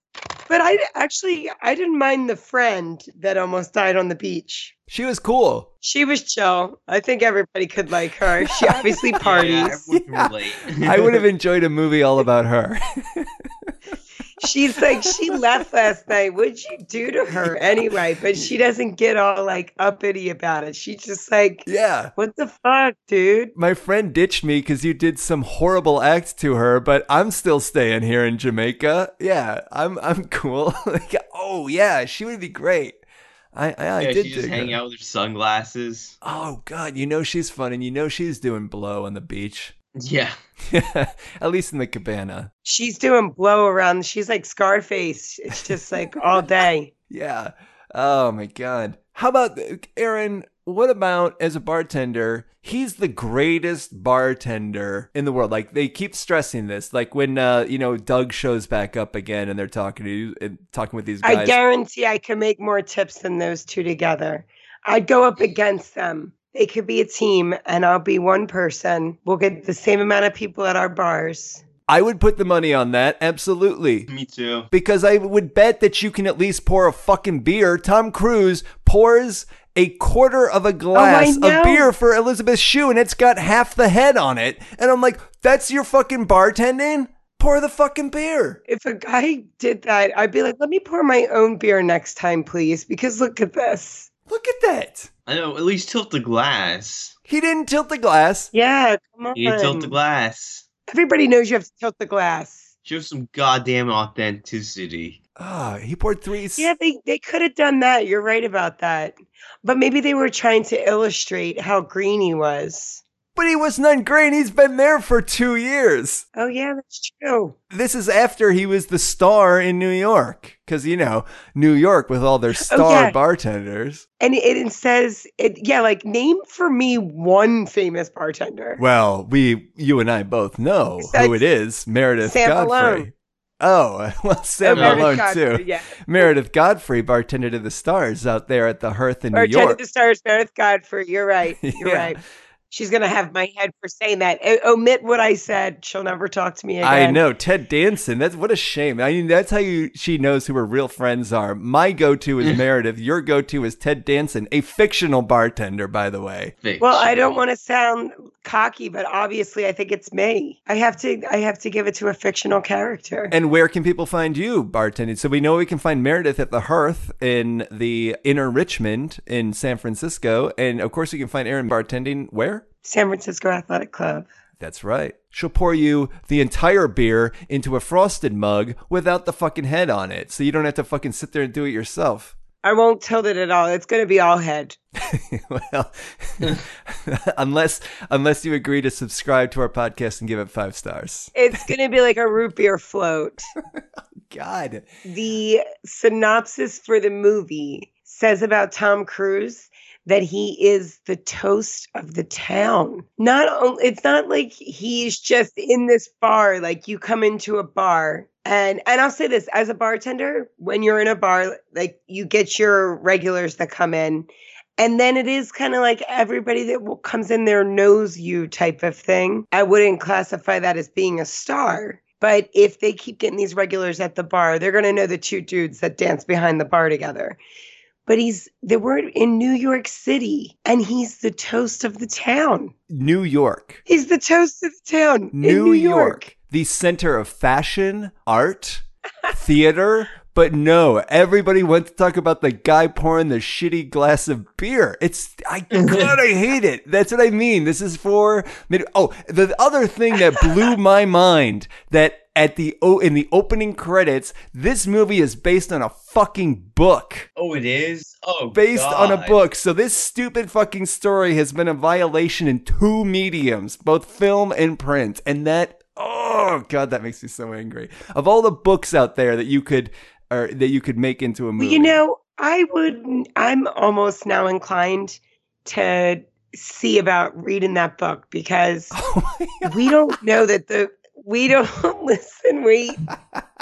But I actually I didn't mind the friend that almost died on the beach. She was cool. She was chill. I think everybody could like her. She obviously Yeah, parties. everyone can relate. I would have enjoyed a movie all about her. She's like, she left last night. What'd you do to her anyway? But she doesn't get all like uppity about it. She's just like, yeah. what the fuck, dude? my friend ditched me because you did some horrible act to her, but I'm still staying here in Jamaica. Yeah, I'm I'm cool. like, oh yeah, she would be great. I I, I yeah, did she just hang her. out with her sunglasses. Oh god, you know she's fun, and you know she's doing blow on the beach. Yeah. At least in the cabana. She's doing blow around. She's like Scarface. It's just like all day. Yeah. Oh my god. How about Aaron? What about as a bartender? He's the greatest bartender in the world. Like they keep stressing this. Like when uh, you know Doug shows back up again and they're talking to you and talking with these guys. I guarantee I could make more tips than those two together. I'd go up against them. They could be a team, and I'll be one person. We'll get the same amount of people at our bars. I would put the money on that. Absolutely. Me too. Because I would bet that you can at least pour a fucking beer. Tom Cruise pours a quarter of a oh, glass know. of beer for Elizabeth Shue and it's got half the head on it. And I'm like, that's your fucking bartending? Pour the fucking beer. If a guy did that, I'd be like, let me pour my own beer next time, please, because look at this. Look at that. I know. At least tilt the glass. He didn't tilt the glass. Yeah, come on. You tilt the glass. Everybody knows you have to tilt the glass. Show some goddamn authenticity. Ah, he poured three. Yeah, they, they could have done that. You're right about that. But maybe they were trying to illustrate how green he was. But he was not green. He's been there for two years. Oh, yeah, that's true. This is after he was the star in New York. Because, you know, New York with all their oh, star Oh, yeah. bartenders. And it, it says, it, yeah, like name for me one famous bartender. Well, we, you and I both know who it is Meredith Sam Godfrey. Malone. Oh, well, Sam Oh, Malone, Godfrey, too. Yeah. Meredith Godfrey bartender to the stars out there at the Hearth in New York. Bartender York. the Stars, Meredith Godfrey. You're right. You're Yeah. right. She's going to have my head for saying that. O- omit what I said. She'll never talk to me again. I know Ted Danson. That's what a shame. I mean, that's how you she knows who her real friends are. My go-to is Meredith. Your go-to is Ted Danson, a fictional bartender, by the way. Well, I don't want to sound cocky, but obviously I think it's me. I have to I have to give it to a fictional character. And where can people find you bartending? So we know we can find Meredith at the Hearth in the Inner Richmond in San Francisco, and of course we can find Aaron bartending where? San Francisco Athletic Club. That's right. She'll pour you the entire beer into a frosted mug without the fucking head on it, so you don't have to fucking sit there and do it yourself. I won't tilt it at all. It's going to be all head. well, unless unless you agree to subscribe to our podcast and give it five stars. It's going to be like a root beer float. God, The synopsis for the movie says about Tom Cruise that he is the toast of the town. Not only it's not like he's just in this bar like you come into a bar and and I'll say this as a bartender when you're in a bar like you get your regulars that come in and then it is kind of like everybody that comes in there knows you type of thing. I wouldn't classify that as being a star. But if they keep getting these regulars at the bar, they're going to know the two dudes that dance behind the bar together. But he's they were in New York City and he's the toast of the town. New York, He's the toast of the town. in New, New York, the center of fashion, art, theater. But no, everybody wants to talk about the guy pouring the shitty glass of beer. It's I God, I hate it. That's what I mean. This is for oh the other thing that blew my mind that at the oh in the opening credits, this movie is based on a fucking book Oh, it is. Oh, based on a book. So this stupid fucking story has been a violation in two mediums, both film and print. And that oh god, that makes me so angry. Of all the books out there that you could or that you could make into a movie. Well, you know, I would I'm almost now inclined to see about reading that book because Oh we don't know that the we don't listen wait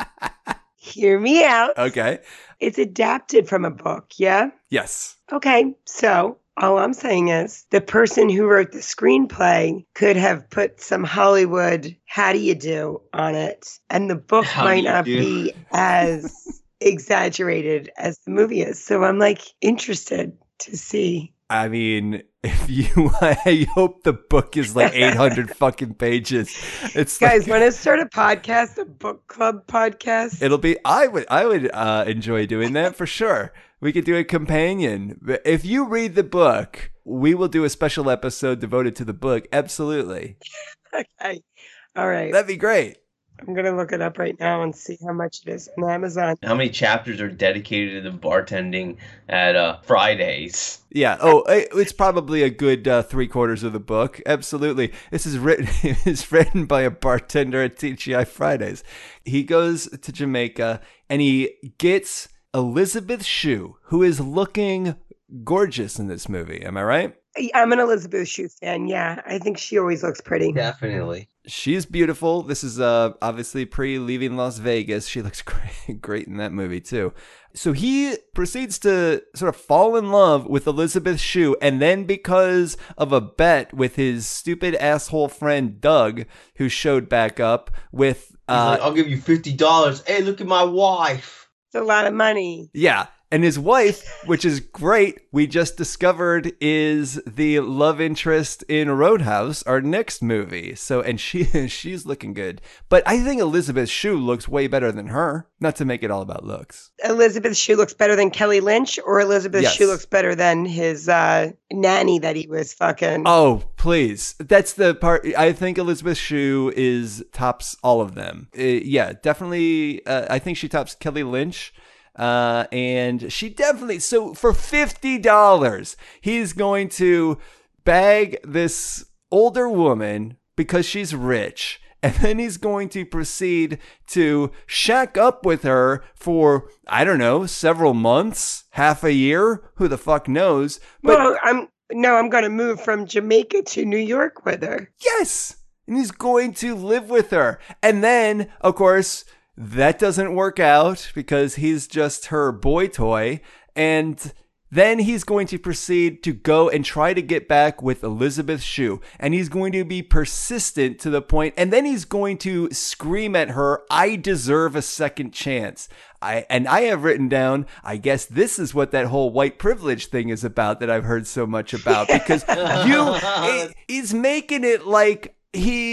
hear me out Okay. it's adapted from a book yeah Yes. okay so all i'm saying is the person who wrote the screenplay could have put some hollywood how do you do on it and the book How might not do? be as exaggerated as the movie is so i'm like interested to see I mean, if you, I hope the book is like 800 fucking pages. It's guys like, want to start a podcast a book club podcast It'll be. I would. I would uh, enjoy doing that for sure. We could do a companion. But If you read the book, we will do a special episode devoted to the book. Absolutely, okay all right that'd be great. I'm gonna look it up right now and see how much it is on Amazon. How many chapters are dedicated to the bartending at uh, Fridays? Yeah. Oh, it's probably a good uh, three quarters of the book. Absolutely. This is written. It's written by a bartender at TGI Fridays. He goes to Jamaica and he gets Elizabeth Shue, who is looking gorgeous in this movie. Am I right? I'm an Elizabeth Shue fan. Yeah, I think she always looks pretty. Definitely. She's beautiful. This is uh, obviously pre leaving Las Vegas. She looks great, great in that movie too. So he proceeds to sort of fall in love with Elizabeth Shue, and then because of a bet with his stupid asshole friend Doug, who showed back up with He's uh, like, I'll give you fifty dollars. Hey, look at my wife. It's a lot of money. yeah, And his wife, which is great, we just discovered is the love interest in Roadhouse, our next movie. So, and she she's looking good. But I think Elizabeth Shue looks way better than her. Not to make it all about looks. Elizabeth Shue looks better than Kelly Lynch, or Elizabeth Yes. Shue looks better than his uh, nanny that he was fucking. Oh, please. That's the part. I think Elizabeth Shue is tops all of them. Uh, yeah, definitely. Uh, I think she tops Kelly Lynch. Uh, and she definitely. So for $50, he's going to bag this older woman because she's rich. And then he's going to proceed to shack up with her for, I don't know, several months, half a year. Who the fuck knows? But well, I'm no, I'm going to move from Jamaica to New York with her. Yes. And he's going to live with her. And then, of course, that doesn't work out because he's just her boy toy. And then he's going to proceed to go and try to get back with Elizabeth Shue. And he's going to be persistent to the point, and then he's going to scream at her, I deserve a second chance. I, and I have written down, I guess this is what that whole white privilege thing is about that I've heard so much about because you, he- he's making it like he,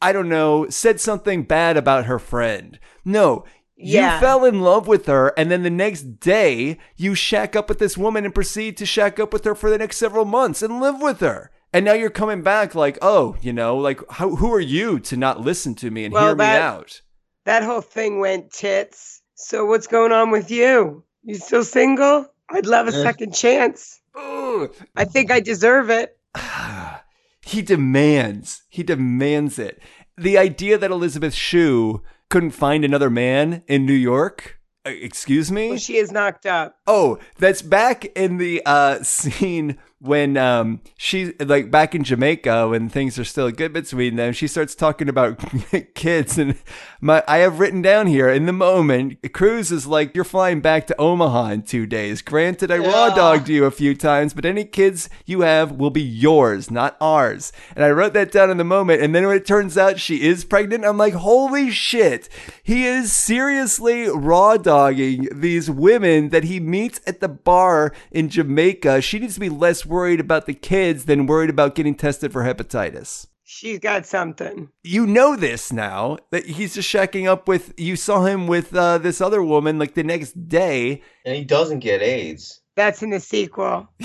I don't know, said something bad about her friend. No, Yeah. you fell in love with her, and then the next day you shack up with this woman and proceed to shack up with her for the next several months and live with her. And now you're coming back like, oh, you know, like how, who are you to not listen to me and Well, hear me out? That whole thing went tits. So what's going on with you? You still single? I'd love a second chance. Ugh. I think I deserve it. he demands. He demands it. The idea that Elizabeth Shue couldn't find another man in New York. uh, Excuse me. Well, she is knocked up. Oh, that's back in the uh, scene when um, she like back in Jamaica when things are still good between them. She starts talking about kids, and my I have written down here in the moment. Cruise is like, "You're flying back to Omaha in two days." Granted, I raw dogged you a few times, but any kids you have will be yours, not ours. And I wrote that down in the moment. And then when it turns out she is pregnant, I'm like, "Holy shit!" He is seriously raw dogging these women that he meets at the bar in Jamaica. She needs to be less worried about the kids than worried about getting tested for hepatitis. She's got something. You know this now that he's just shacking up with. You saw him with uh, this other woman like the next day. And he doesn't get AIDS. That's in the sequel.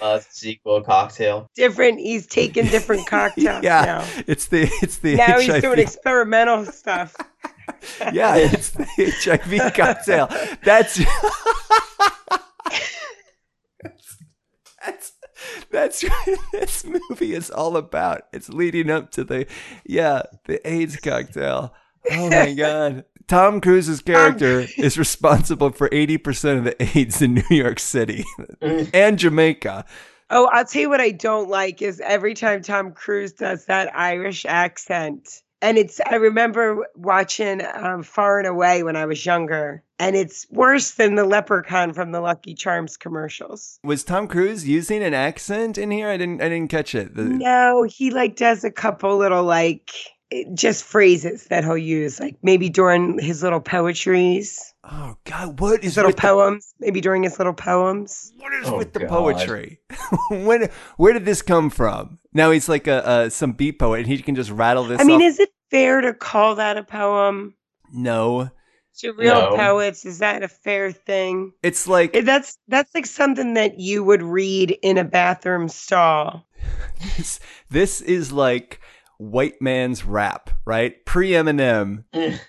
Uh, sequel cocktail. Different. He's taking different cocktails yeah, now. it's the it's the Now he's doing experimental stuff. yeah, it's the HIV cocktail. That's that's what this movie is all about. It's leading up to the yeah the AIDS cocktail. Oh my god. Tom Cruise's um, character is responsible for 80% of the AIDS in New York City mm. and Jamaica. Oh, I'll tell you what I don't like is every time Tom Cruise does that Irish accent. And it's, I remember watching um, Far and Away when I was younger, and it's worse than the leprechaun from the Lucky Charms commercials. Was Tom Cruise using an accent in here? I didn't I didn't catch it. The- No, he like does a couple little like just phrases that he'll use, like maybe during his little poetries, Oh god, what his little with the poems, maybe during his little poems. What is Oh, with the poetry? when where did this come from? Now he's like a, a some beat poet, and he can just rattle this. I mean, off. is it fair to call that a poem? no, To real No. poets, is that a fair thing? it's like Eh, That's that's like something that you would read in a bathroom stall. this, this is like white man's rap, right? Pre Eminem. Mm.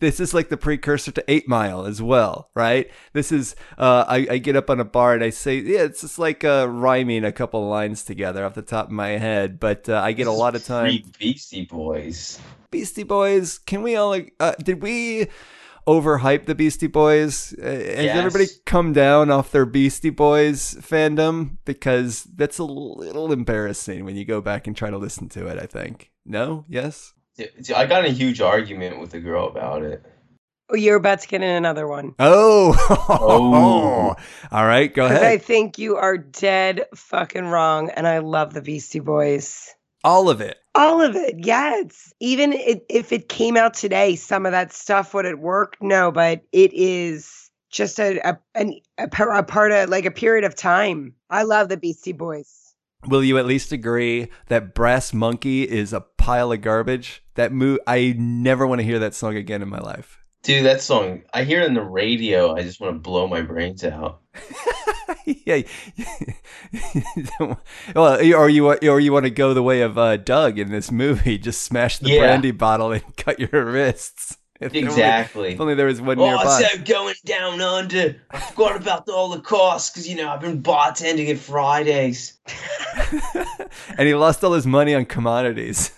This is like the precursor to Eight Mile as well, right? This is uh, I, I get up on a bar and I say, yeah, it's just like uh, rhyming a couple lines together off the top of my head, but uh, I get a lot of time. Beastie Boys. Beastie Boys, can we all uh, did we overhype the Beastie Boys? Uh, has Yes. everybody come down off their Beastie Boys fandom because that's a little embarrassing when you go back and try to listen to it, I think. No? Yes? See, I got in a huge argument with a girl about it. Oh, you're about to get in another one. Oh. Oh. All right, go ahead. I think you are dead fucking wrong, and I love the Beastie Boys. All of it. All of it, yes. Even it, if it came out today, some of that stuff would it work? No, but it is just a a, a, a part of like a period of time. I love the Beastie Boys. Will you at least agree that Brass Monkey is a pile of garbage? That move, I never want to hear that song again in my life. Dude, that song, I hear it on the radio. I just want to blow my brains out. yeah. well, or you or you want to go the way of uh, Doug in this movie, just smash the Yeah. brandy bottle and cut your wrists. If only- Exactly. If only there was one Oh, nearby. of going down under, I forgot about all the costs because, you know, I've been bartending at Fridays. and he lost all his money on commodities.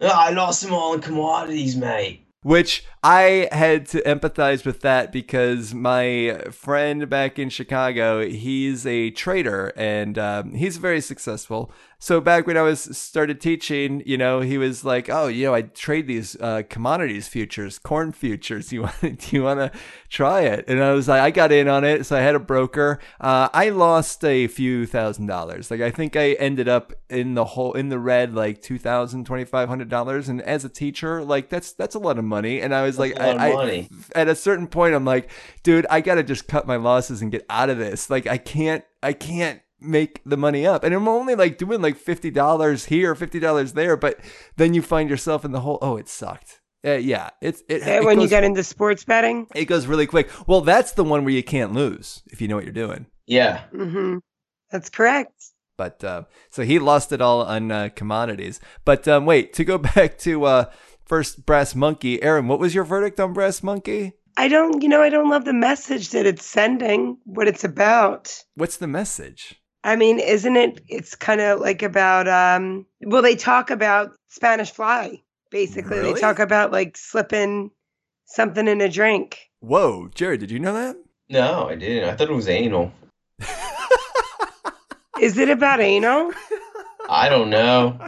Oh, I lost them all in commodities, mate. Which I had to empathize with that because my friend back in Chicago, he's a trader and um, he's very successful. So back when I was started teaching, you know, he was like, "Oh, you know, I trade these uh, commodities futures, corn futures. You want? Do you want to try it?" And I was like, "I got in on it." So I had a broker. Uh, I lost a few thousand dollars. Like I think I ended up in the whole in the red, like two thousand, twenty five hundred dollars. And as a teacher, like that's that's a lot of money. And I was That's like, a lot of I, I- at a certain point, I'm like, dude, I gotta just cut my losses and get out of this. Like I can't, I can't make the money up. And I'm only like doing like fifty dollars here, fifty dollars there. But then you find yourself in the hole. oh, it sucked. Uh, yeah, it's it. It when you goes- get into sports betting. it goes really quick. Well, that's the one where you can't lose if you know what you're doing. Yeah. hmm That's correct. But uh, so he lost it all on uh, commodities. But um, wait, to go back to uh, first Brass Monkey, Aaron, what was your verdict on Brass Monkey? I don't, you know, I don't love the message that it's sending, what it's about. What's the message? I mean, isn't it? It's kind of like about, um, well, they talk about Spanish fly, basically. Really? They talk about like slipping something in a drink. Whoa, Jared, did you know that? No, I didn't. I thought it was anal. Is it about anal? I don't know.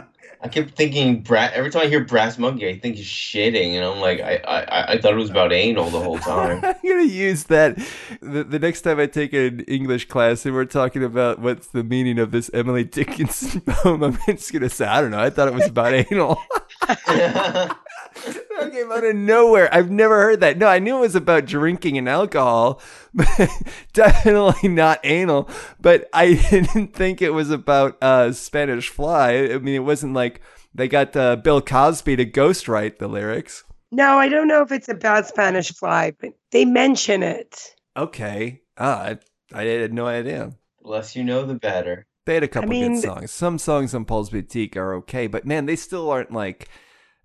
I kept thinking, every time I hear Brass Monkey, I think he's shitting. And I'm like, I, I, I- I thought it was about anal the whole time. I'm gonna use that the, the next time I take an English class and we're talking about what's the meaning of this Emily Dickinson poem. I'm just gonna say I don't know. I thought it was about anal. that came out of nowhere. I've never heard that. No, I knew it was about drinking and alcohol, but definitely not anal. But I didn't think it was about uh, Spanish fly. I mean, it wasn't like they got uh, Bill Cosby to ghostwrite the lyrics. No, I don't know if it's about Spanish fly, but they mention it. Okay. Ah, I, I had no idea. The less you know, the better. They had a couple mean- good songs. Some songs on Paul's Boutique are okay, but man, they still aren't like,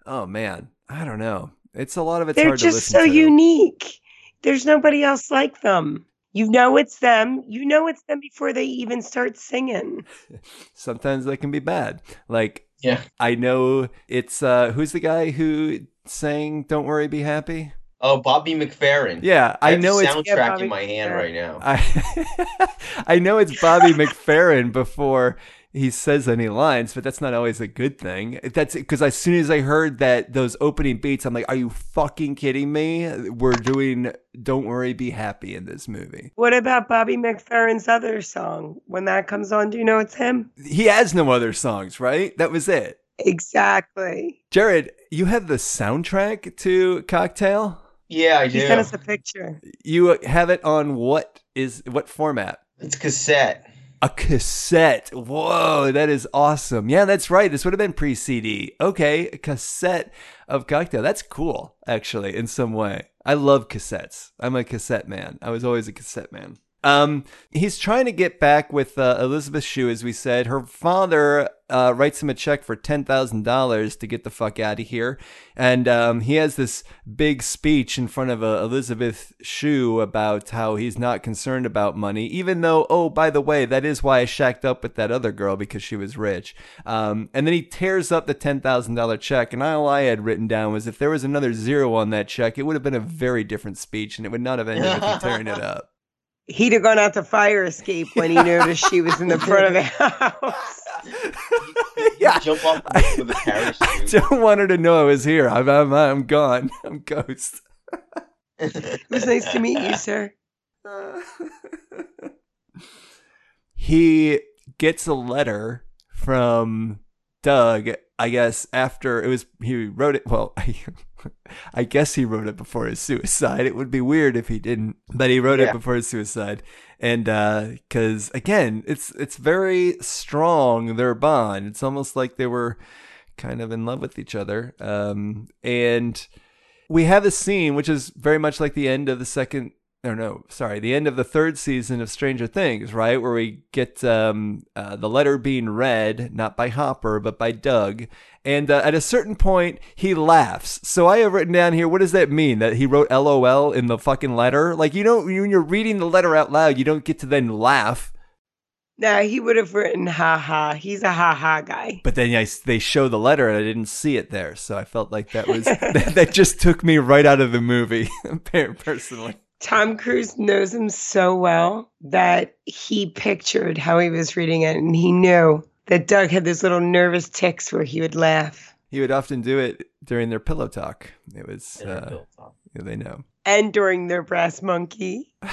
oh man, I don't know. It's a lot of it's They're hard to just listen so to. unique. There's nobody else like them. You know it's them. You know it's them before they even start singing. Sometimes they can be bad. Like Yeah. I know it's uh who's the guy who sang "Don't Worry, Be Happy"? Oh, Bobby McFerrin. Yeah, I, I have know the it's soundtrack Yeah, in my hand right now. I I know it's Bobby McFerrin before he says any lines, but that's not always a good thing. That's because as soon as I heard that those opening beats, I'm like, "Are you fucking kidding me? We're doing "Don't Worry, Be Happy" in this movie." What about Bobby McFerrin's other song? When that comes on, do you know it's him? He has no other songs, right? That was it. Exactly. Jared, you have the soundtrack to Cocktail. Yeah, I do. He sent us a picture. You have it on what is what format? It's cassette. A cassette. Whoa, that is awesome. Yeah, that's right. This would have been pre CD. Okay, a cassette of Cocktail. That's cool, actually, in some way. I love cassettes. I'm a cassette man. I was always a cassette man. Um, he's trying to get back with uh, Elizabeth Shue, as we said. Her father uh, writes him a check for ten thousand dollars to get the fuck out of here, and um, he has this big speech in front of uh, Elizabeth Shue about how he's not concerned about money, even though, oh, by the way, that is why I shacked up with that other girl because she was rich. Um, and then he tears up the ten thousand dollar check, and all I had written down was if there was another zero on that check, it would have been a very different speech, and it would not have ended with tearing it up. He'd have gone out to fire escape when he noticed she was in the front of the house. yeah. Jump off the roof with a I parachute. don't want her to know I was here. I'm, I'm, I'm gone. I'm ghost. It was nice to meet you, sir. he gets a letter from Doug, I guess, after it was, he wrote it. Well, I guess he wrote it before his suicide. It would be weird if he didn't, but he wrote Yeah. it before his suicide. And because again, it's it's very strong their bond. It's almost like they were kind of in love with each other. Um, and we have a scene which is very much like the end of the second or no, sorry, the end of the third season of Stranger Things, right? Where we get um, uh, the letter being read, not by Hopper, but by Doug. And uh, at a certain point, he laughs. So I have written down here, what does that mean? That he wrote LOL in the fucking letter? Like, you don't, when you're reading the letter out loud, you don't get to then laugh. No, he would have written ha ha. He's a ha ha guy. But then I, they show the letter and I didn't see it there. So I felt like that was, that, that just took me right out of the movie, personally. Tom Cruise knows him so well that he pictured how he was reading it and he knew that Doug had those little nervous ticks where he would laugh. He would often do it during their pillow talk. It was, uh, built up. yeah, they know. And during their brass monkey.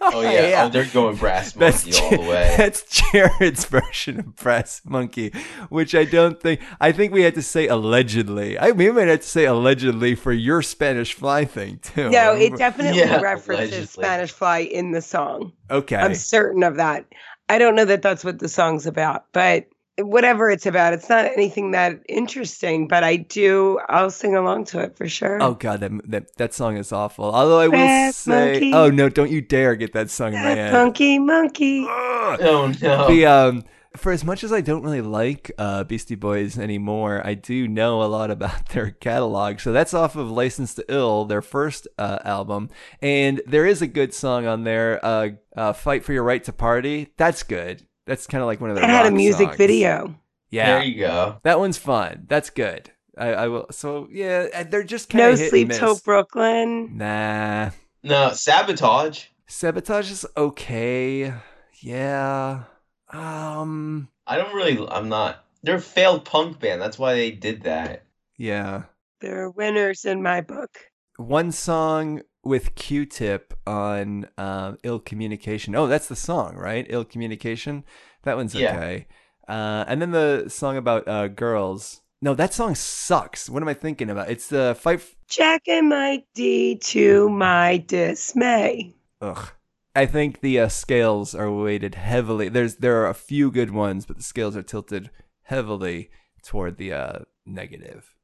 Oh yeah, oh they're going brass That's monkey all the way. That's Jared's version of Brass Monkey, which I don't think. I think we had to say allegedly. I we might have to say allegedly for your Spanish Fly thing too. No, it definitely Yeah, references allegedly. Spanish Fly in the song. okay. I'm certain of that. I don't know that that's what the song's about, but whatever it's about, it's not anything that interesting. But I do, I'll sing along to it for sure. Oh god, that, that that song is awful. Although I will Brass say, Monkey. oh no, don't you dare get that song in my head. monkey, monkey. Ugh. Oh no. The um for as much as I don't really like uh, Beastie Boys anymore, I do know a lot about their catalog. So that's off of License to Ill, their first uh, album, and there is a good song on there, uh, uh, "Fight for Your Right to Party." That's good. That's kind of like one of their. It had a music songs. video. Yeah, There you go. that one's fun. That's good. I, I will. So yeah, uh, they're just kind of No of sleep till Brooklyn. Nah, No sabotage. sabotage is okay. Yeah. Um. I don't really. I'm not. They're a failed punk band. That's why they did that. Yeah. They're winners in my book. one song with Q-Tip on um, "Ill Communication." Oh, that's the song, right? "Ill Communication." That one's Yeah. okay. Uh, and then the song about uh, girls. No, that song sucks. What am I thinking about? It's the fight. F- Jack and Mike D to my dismay. Ugh. I think the uh, scales are weighted heavily. There's there are a few good ones, but the scales are tilted heavily toward the uh, negative.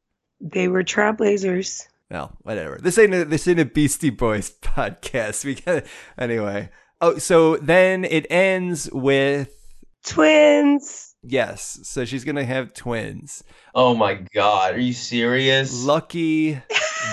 They were trailblazers. Well, whatever. This ain't a, this ain't a Beastie Boys podcast. We got anyway. Oh, so then it ends with Twins. yes. So she's gonna have twins. Oh my god. Are you serious? Lucky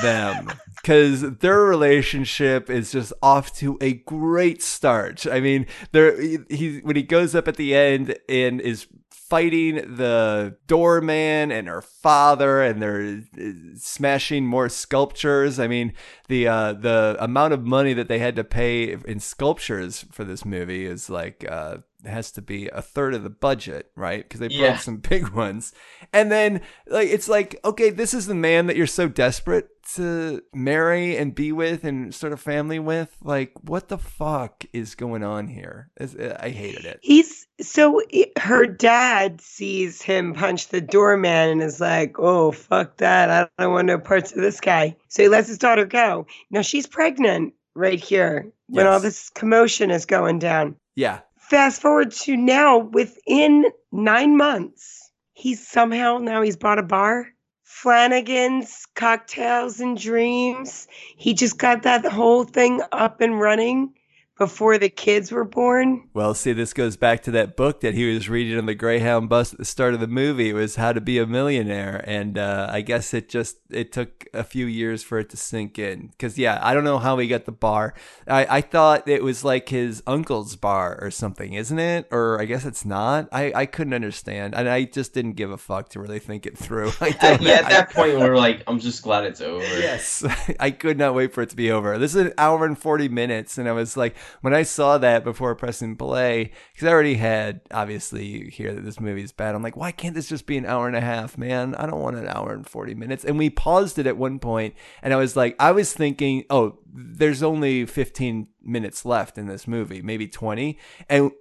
them, because their relationship is just off to a great start. I mean, there he, he when he goes up at the end and is fighting the doorman and her father and they're uh, smashing more sculptures i mean the uh the amount of money that they had to pay in sculptures for this movie is like uh has to be a third of the budget right because they broke Yeah. some big ones and then like it's like okay this is the man that you're so desperate to marry and be with and start a family with like what the fuck is going on here uh, i hated it He's so it- her dad sees him punch the doorman and is like, "Oh fuck that! I don't want no parts of this guy." So he lets his daughter go. Now she's pregnant right here when all this commotion is going down. yeah Fast forward to now, within nine months, he's somehow now he's bought a bar. Flanagan's Cocktails and Dreams. He just got that whole thing up and running before the kids were born. Well, see, this goes back to that book that he was reading on the Greyhound bus at the start of the movie. It was How to Be a Millionaire, and uh, I guess it just it took a few years for it to sink in. Because yeah, I don't know how he got the bar. I I thought it was like his uncle's bar or something, isn't it? Or I guess it's not. I I couldn't understand, and I just didn't give a fuck to really think it through. I don't yeah, at that point we're like, I'm just glad it's over. Yes, I could not wait for it to be over. This is an hour and 40 minutes, and I was like, when I saw that before pressing play, because I already had, obviously, you hear that this movie is bad. I'm like, why can't this just be an hour and a half, man? I don't want an hour and 40 minutes. And we paused it at one point, and I was like, I was thinking, oh, there's only 15 minutes left in this movie, maybe 20. And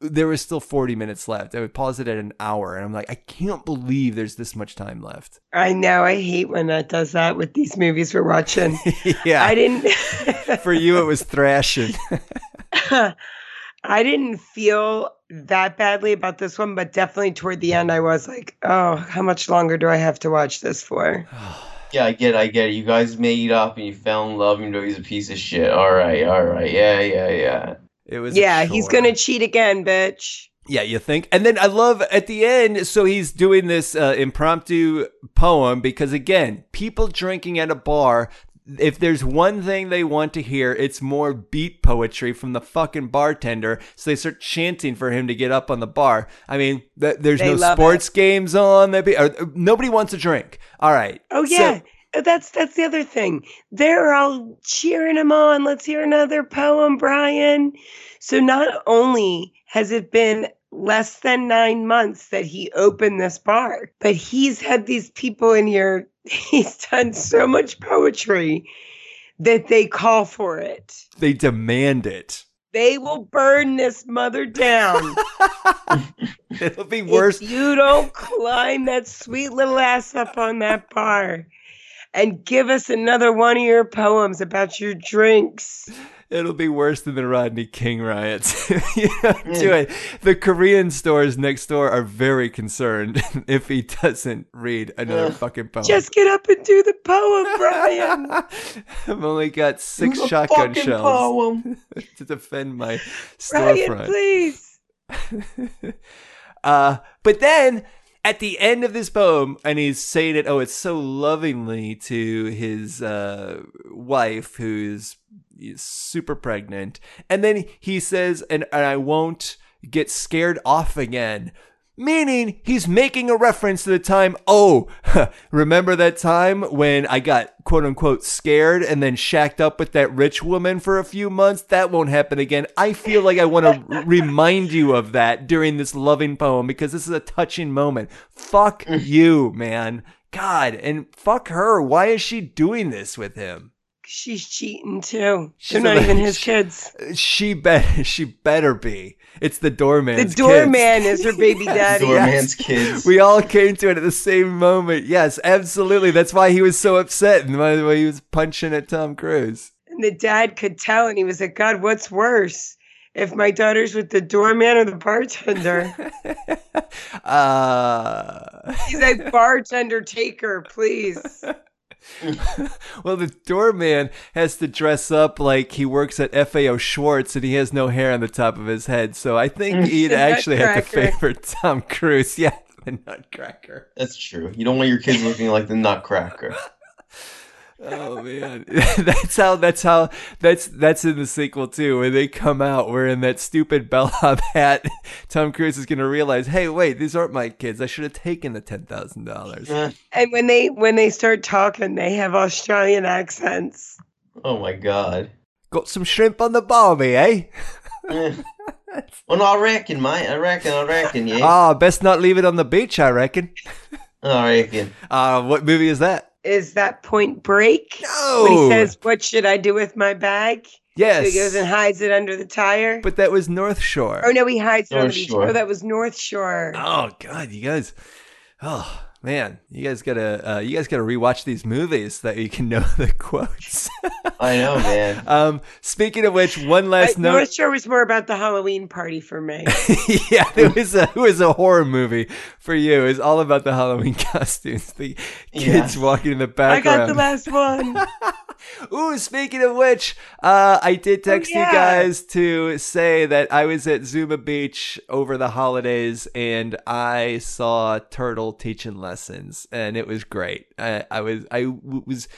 there was still 40 minutes left. I would pause it at an hour, and I'm like, I can't believe there's this much time left. I know. I hate when that does that with these movies we're watching. yeah. I didn't. For you, it was thrashing. I didn't feel that badly about this one, but definitely toward the end, I was like, oh, how much longer do I have to watch this for? Yeah, I get it. I get it. You guys made up and you fell in love even though he's a piece of shit. All right, all right. Yeah, yeah, yeah. It was. Yeah, he's going to cheat again, bitch. Yeah, you think? And then I love at the end, so he's doing this uh, impromptu poem because, again, people drinking at a bar, if there's one thing they want to hear, it's more beat poetry from the fucking bartender. So they start chanting for him to get up on the bar. I mean, th- there's They no sports games on. Be- or, nobody wants to drink. All right. Oh yeah. Uh, Uh, that's that's the other thing. They're all cheering him on. Let's hear another poem, Brian. So not only has it been less than 9 months that he opened this bar, but he's had these people in here he's done so much poetry that they call for it. they demand it. They will burn this mother down. It'll be worse. If you don't climb that sweet little ass up on that bar and give us another one of your poems about your drinks. It'll be worse than the Rodney King riots. you do it. The Korean stores next door are very concerned if he doesn't read another Ugh. fucking poem. Just get up and do the poem, Brian. I've only got six The shotgun shells poem. to defend my Brian, storefront. please. uh, but then at the end of this poem, and he's saying it, oh, it's so lovingly to his uh, wife who's super pregnant. And then he says, and, and I won't get scared off again. Meaning he's making a reference to the time, oh, remember that time when I got quote unquote scared and then shacked up with that rich woman for a few months? That won't happen again. I feel like I want to remind you of that during this loving poem because this is a touching moment. Fuck mm. you, man. God, and fuck her. Why is she doing this with him? She's cheating too. She's They're not even his kids. She bet she better be. It's the doorman. The doorman's kids. doorman is her baby daddy. Doorman's kids. We all came to it at the same moment. Yes, absolutely. That's why he was so upset and why why he was punching at Tom Cruise. And the dad could tell, and he was like, God, what's worse? If my daughter's with the doorman or the bartender? uh, He's like, bartender, taker, please. well, the doorman has to dress up like he works at FAO Schwarz and he has no hair on the top of his head. So I think he'd actually have to favor Tom Cruise. Yeah, the Nutcracker. That's true. You don't want your kids looking like the Nutcracker. Oh man, that's how. That's how. That's that's in the sequel too. When they come out wearing that stupid bellhop hat, Tom Cruise is gonna realize, hey, wait, these aren't my kids. I should have taken the ten thousand dollars. And when they when they start talking, they have Australian accents. oh my god. Got some shrimp on the barbie, eh? Eh. Well, no, I reckon, mate. I reckon. I reckon. Yeah. Ah, best not leave it on the beach. I reckon. I reckon. Uh, what movie is that? Is that Point Break? No. When he says, "What should I do with my bag?" So yes, he goes and hides it under the tire. but that was North Shore. oh no, he hides it on the beach. Shore. Oh, that was North Shore. Oh God, you guys. Oh man, you guys gotta uh, you guys gotta rewatch these movies that you can know the quotes. I know, man. um, speaking of which, one last Uh, note. North Shore was more about the Halloween party for me. yeah, it was a it was a horror movie for you. It's all about the Halloween costumes. The kids Yeah. walking in the background. I got the last one. Ooh, speaking of which, uh, I did text yeah. you guys to say that I was at Zuma Beach over the holidays and I saw Turtle teaching lessons, and it was great. I, I was I w- was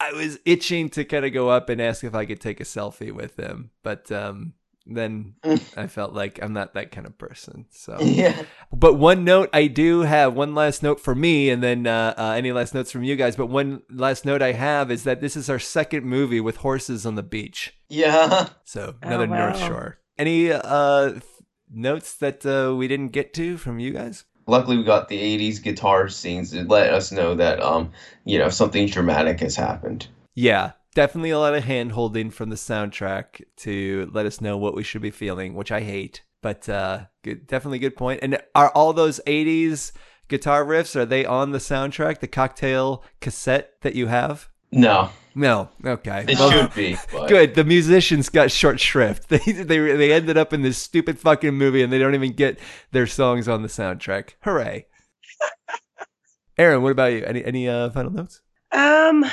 I was itching to kind of go up and ask if I could take a selfie with him, but um, then I felt like I'm not that kind of person. So Yeah. but one note I do have, one last note for me, and then uh, uh, any last notes from you guys. But one last note I have is that this is our second movie with horses on the beach. Yeah. So Oh, another North wow. Shore. Any uh, th- notes that uh, we didn't get to from you guys? Luckily, we got the '80s guitar scenes that let us know that, um, you know, something dramatic has happened. Yeah, definitely a lot of hand holding from the soundtrack to let us know what we should be feeling, which I hate. But uh, good, definitely good point. And are all those '80s guitar riffs are they on the soundtrack, the cocktail cassette that you have? No, No. Okay. it Well, should be. But Good. The musicians got short shrift. They they they ended up in this stupid fucking movie, and they don't even get their songs on the soundtrack. Hooray! Aaron, what about you? Any any uh, final notes? Um,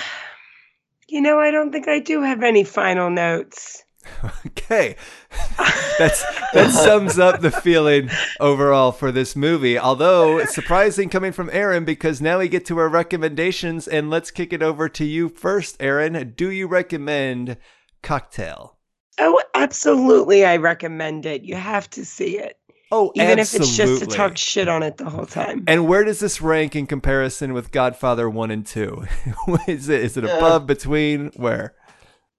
you know, I don't think I do have any final notes. Okay, that's that sums up the feeling overall for this movie. Although it's surprising coming from Aaron, because now we get to our recommendations, and let's kick it over to you first, Aaron. Do you recommend Cocktail? Oh, absolutely, I recommend it. You have to see it, Oh, even if it's just to talk shit on it the whole time. And where does this rank in comparison with Godfather 1 and 2? is it is it Yeah. above, between, where?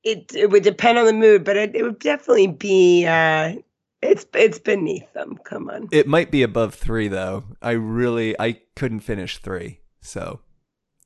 It it would depend on the mood, but it, it would definitely be. uh It's it's beneath them. Come on. It might be above 3 though. I really I couldn't finish 3. So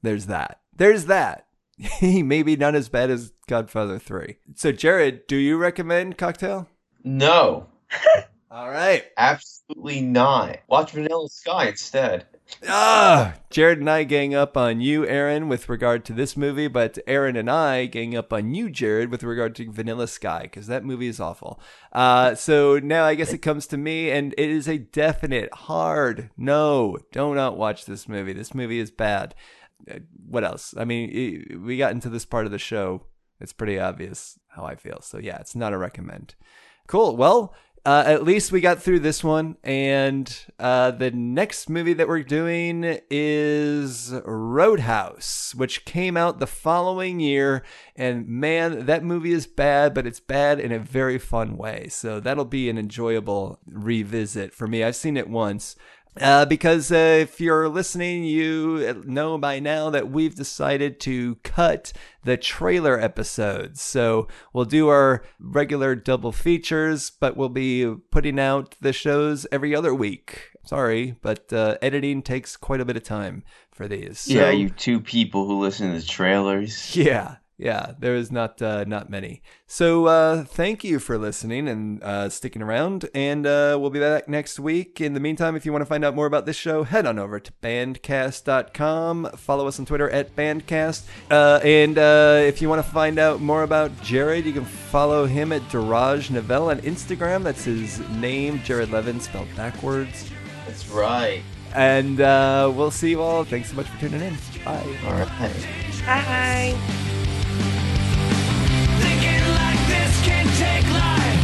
there's that. There's that. Maybe not as bad as Godfather 3. So Jared, do you recommend Cocktail? no, All right. absolutely not. Watch Vanilla Sky instead. Ah, Jared and I gang up on you, Aaron, with regard to this movie, but Aaron and I gang up on you, Jared, with regard to Vanilla Sky, because that movie is awful. Uh, so now I guess it comes to me, and it is a definite hard no. Do not watch this movie. This movie is bad. Uh, What else? I mean, we got into this part of the show. It's pretty obvious how I feel. So yeah, it's not a recommend. Cool. Well, uh, at least we got through this one. And uh, the next movie that we're doing is Roadhouse, which came out the following year. And man, that movie is bad, but it's bad in a very fun way. So that'll be an enjoyable revisit for me. I've seen it once. Uh, because uh, if you're listening, you know by now that we've decided to cut the trailer episodes. So we'll do our regular double features, but we'll be putting out the shows every other week. Sorry, but uh, editing takes quite a bit of time for these. So- yeah, you two people who listen to trailers. yeah, yeah. There is not uh, not many. So uh, thank you for listening and uh, sticking around. And uh, we'll be back next week. In the meantime, if you want to find out more about this show, head on over to bandcast.com. Follow us on Twitter at bandcast. Uh, and uh, if you want to find out more about Jared, you can follow him at Daraj Novell on Instagram. That's his name, Jared Levin, spelled backwards. That's right. And uh, we'll see you all. Thanks so much for tuning in. Bye. All right. Bye. can't take life.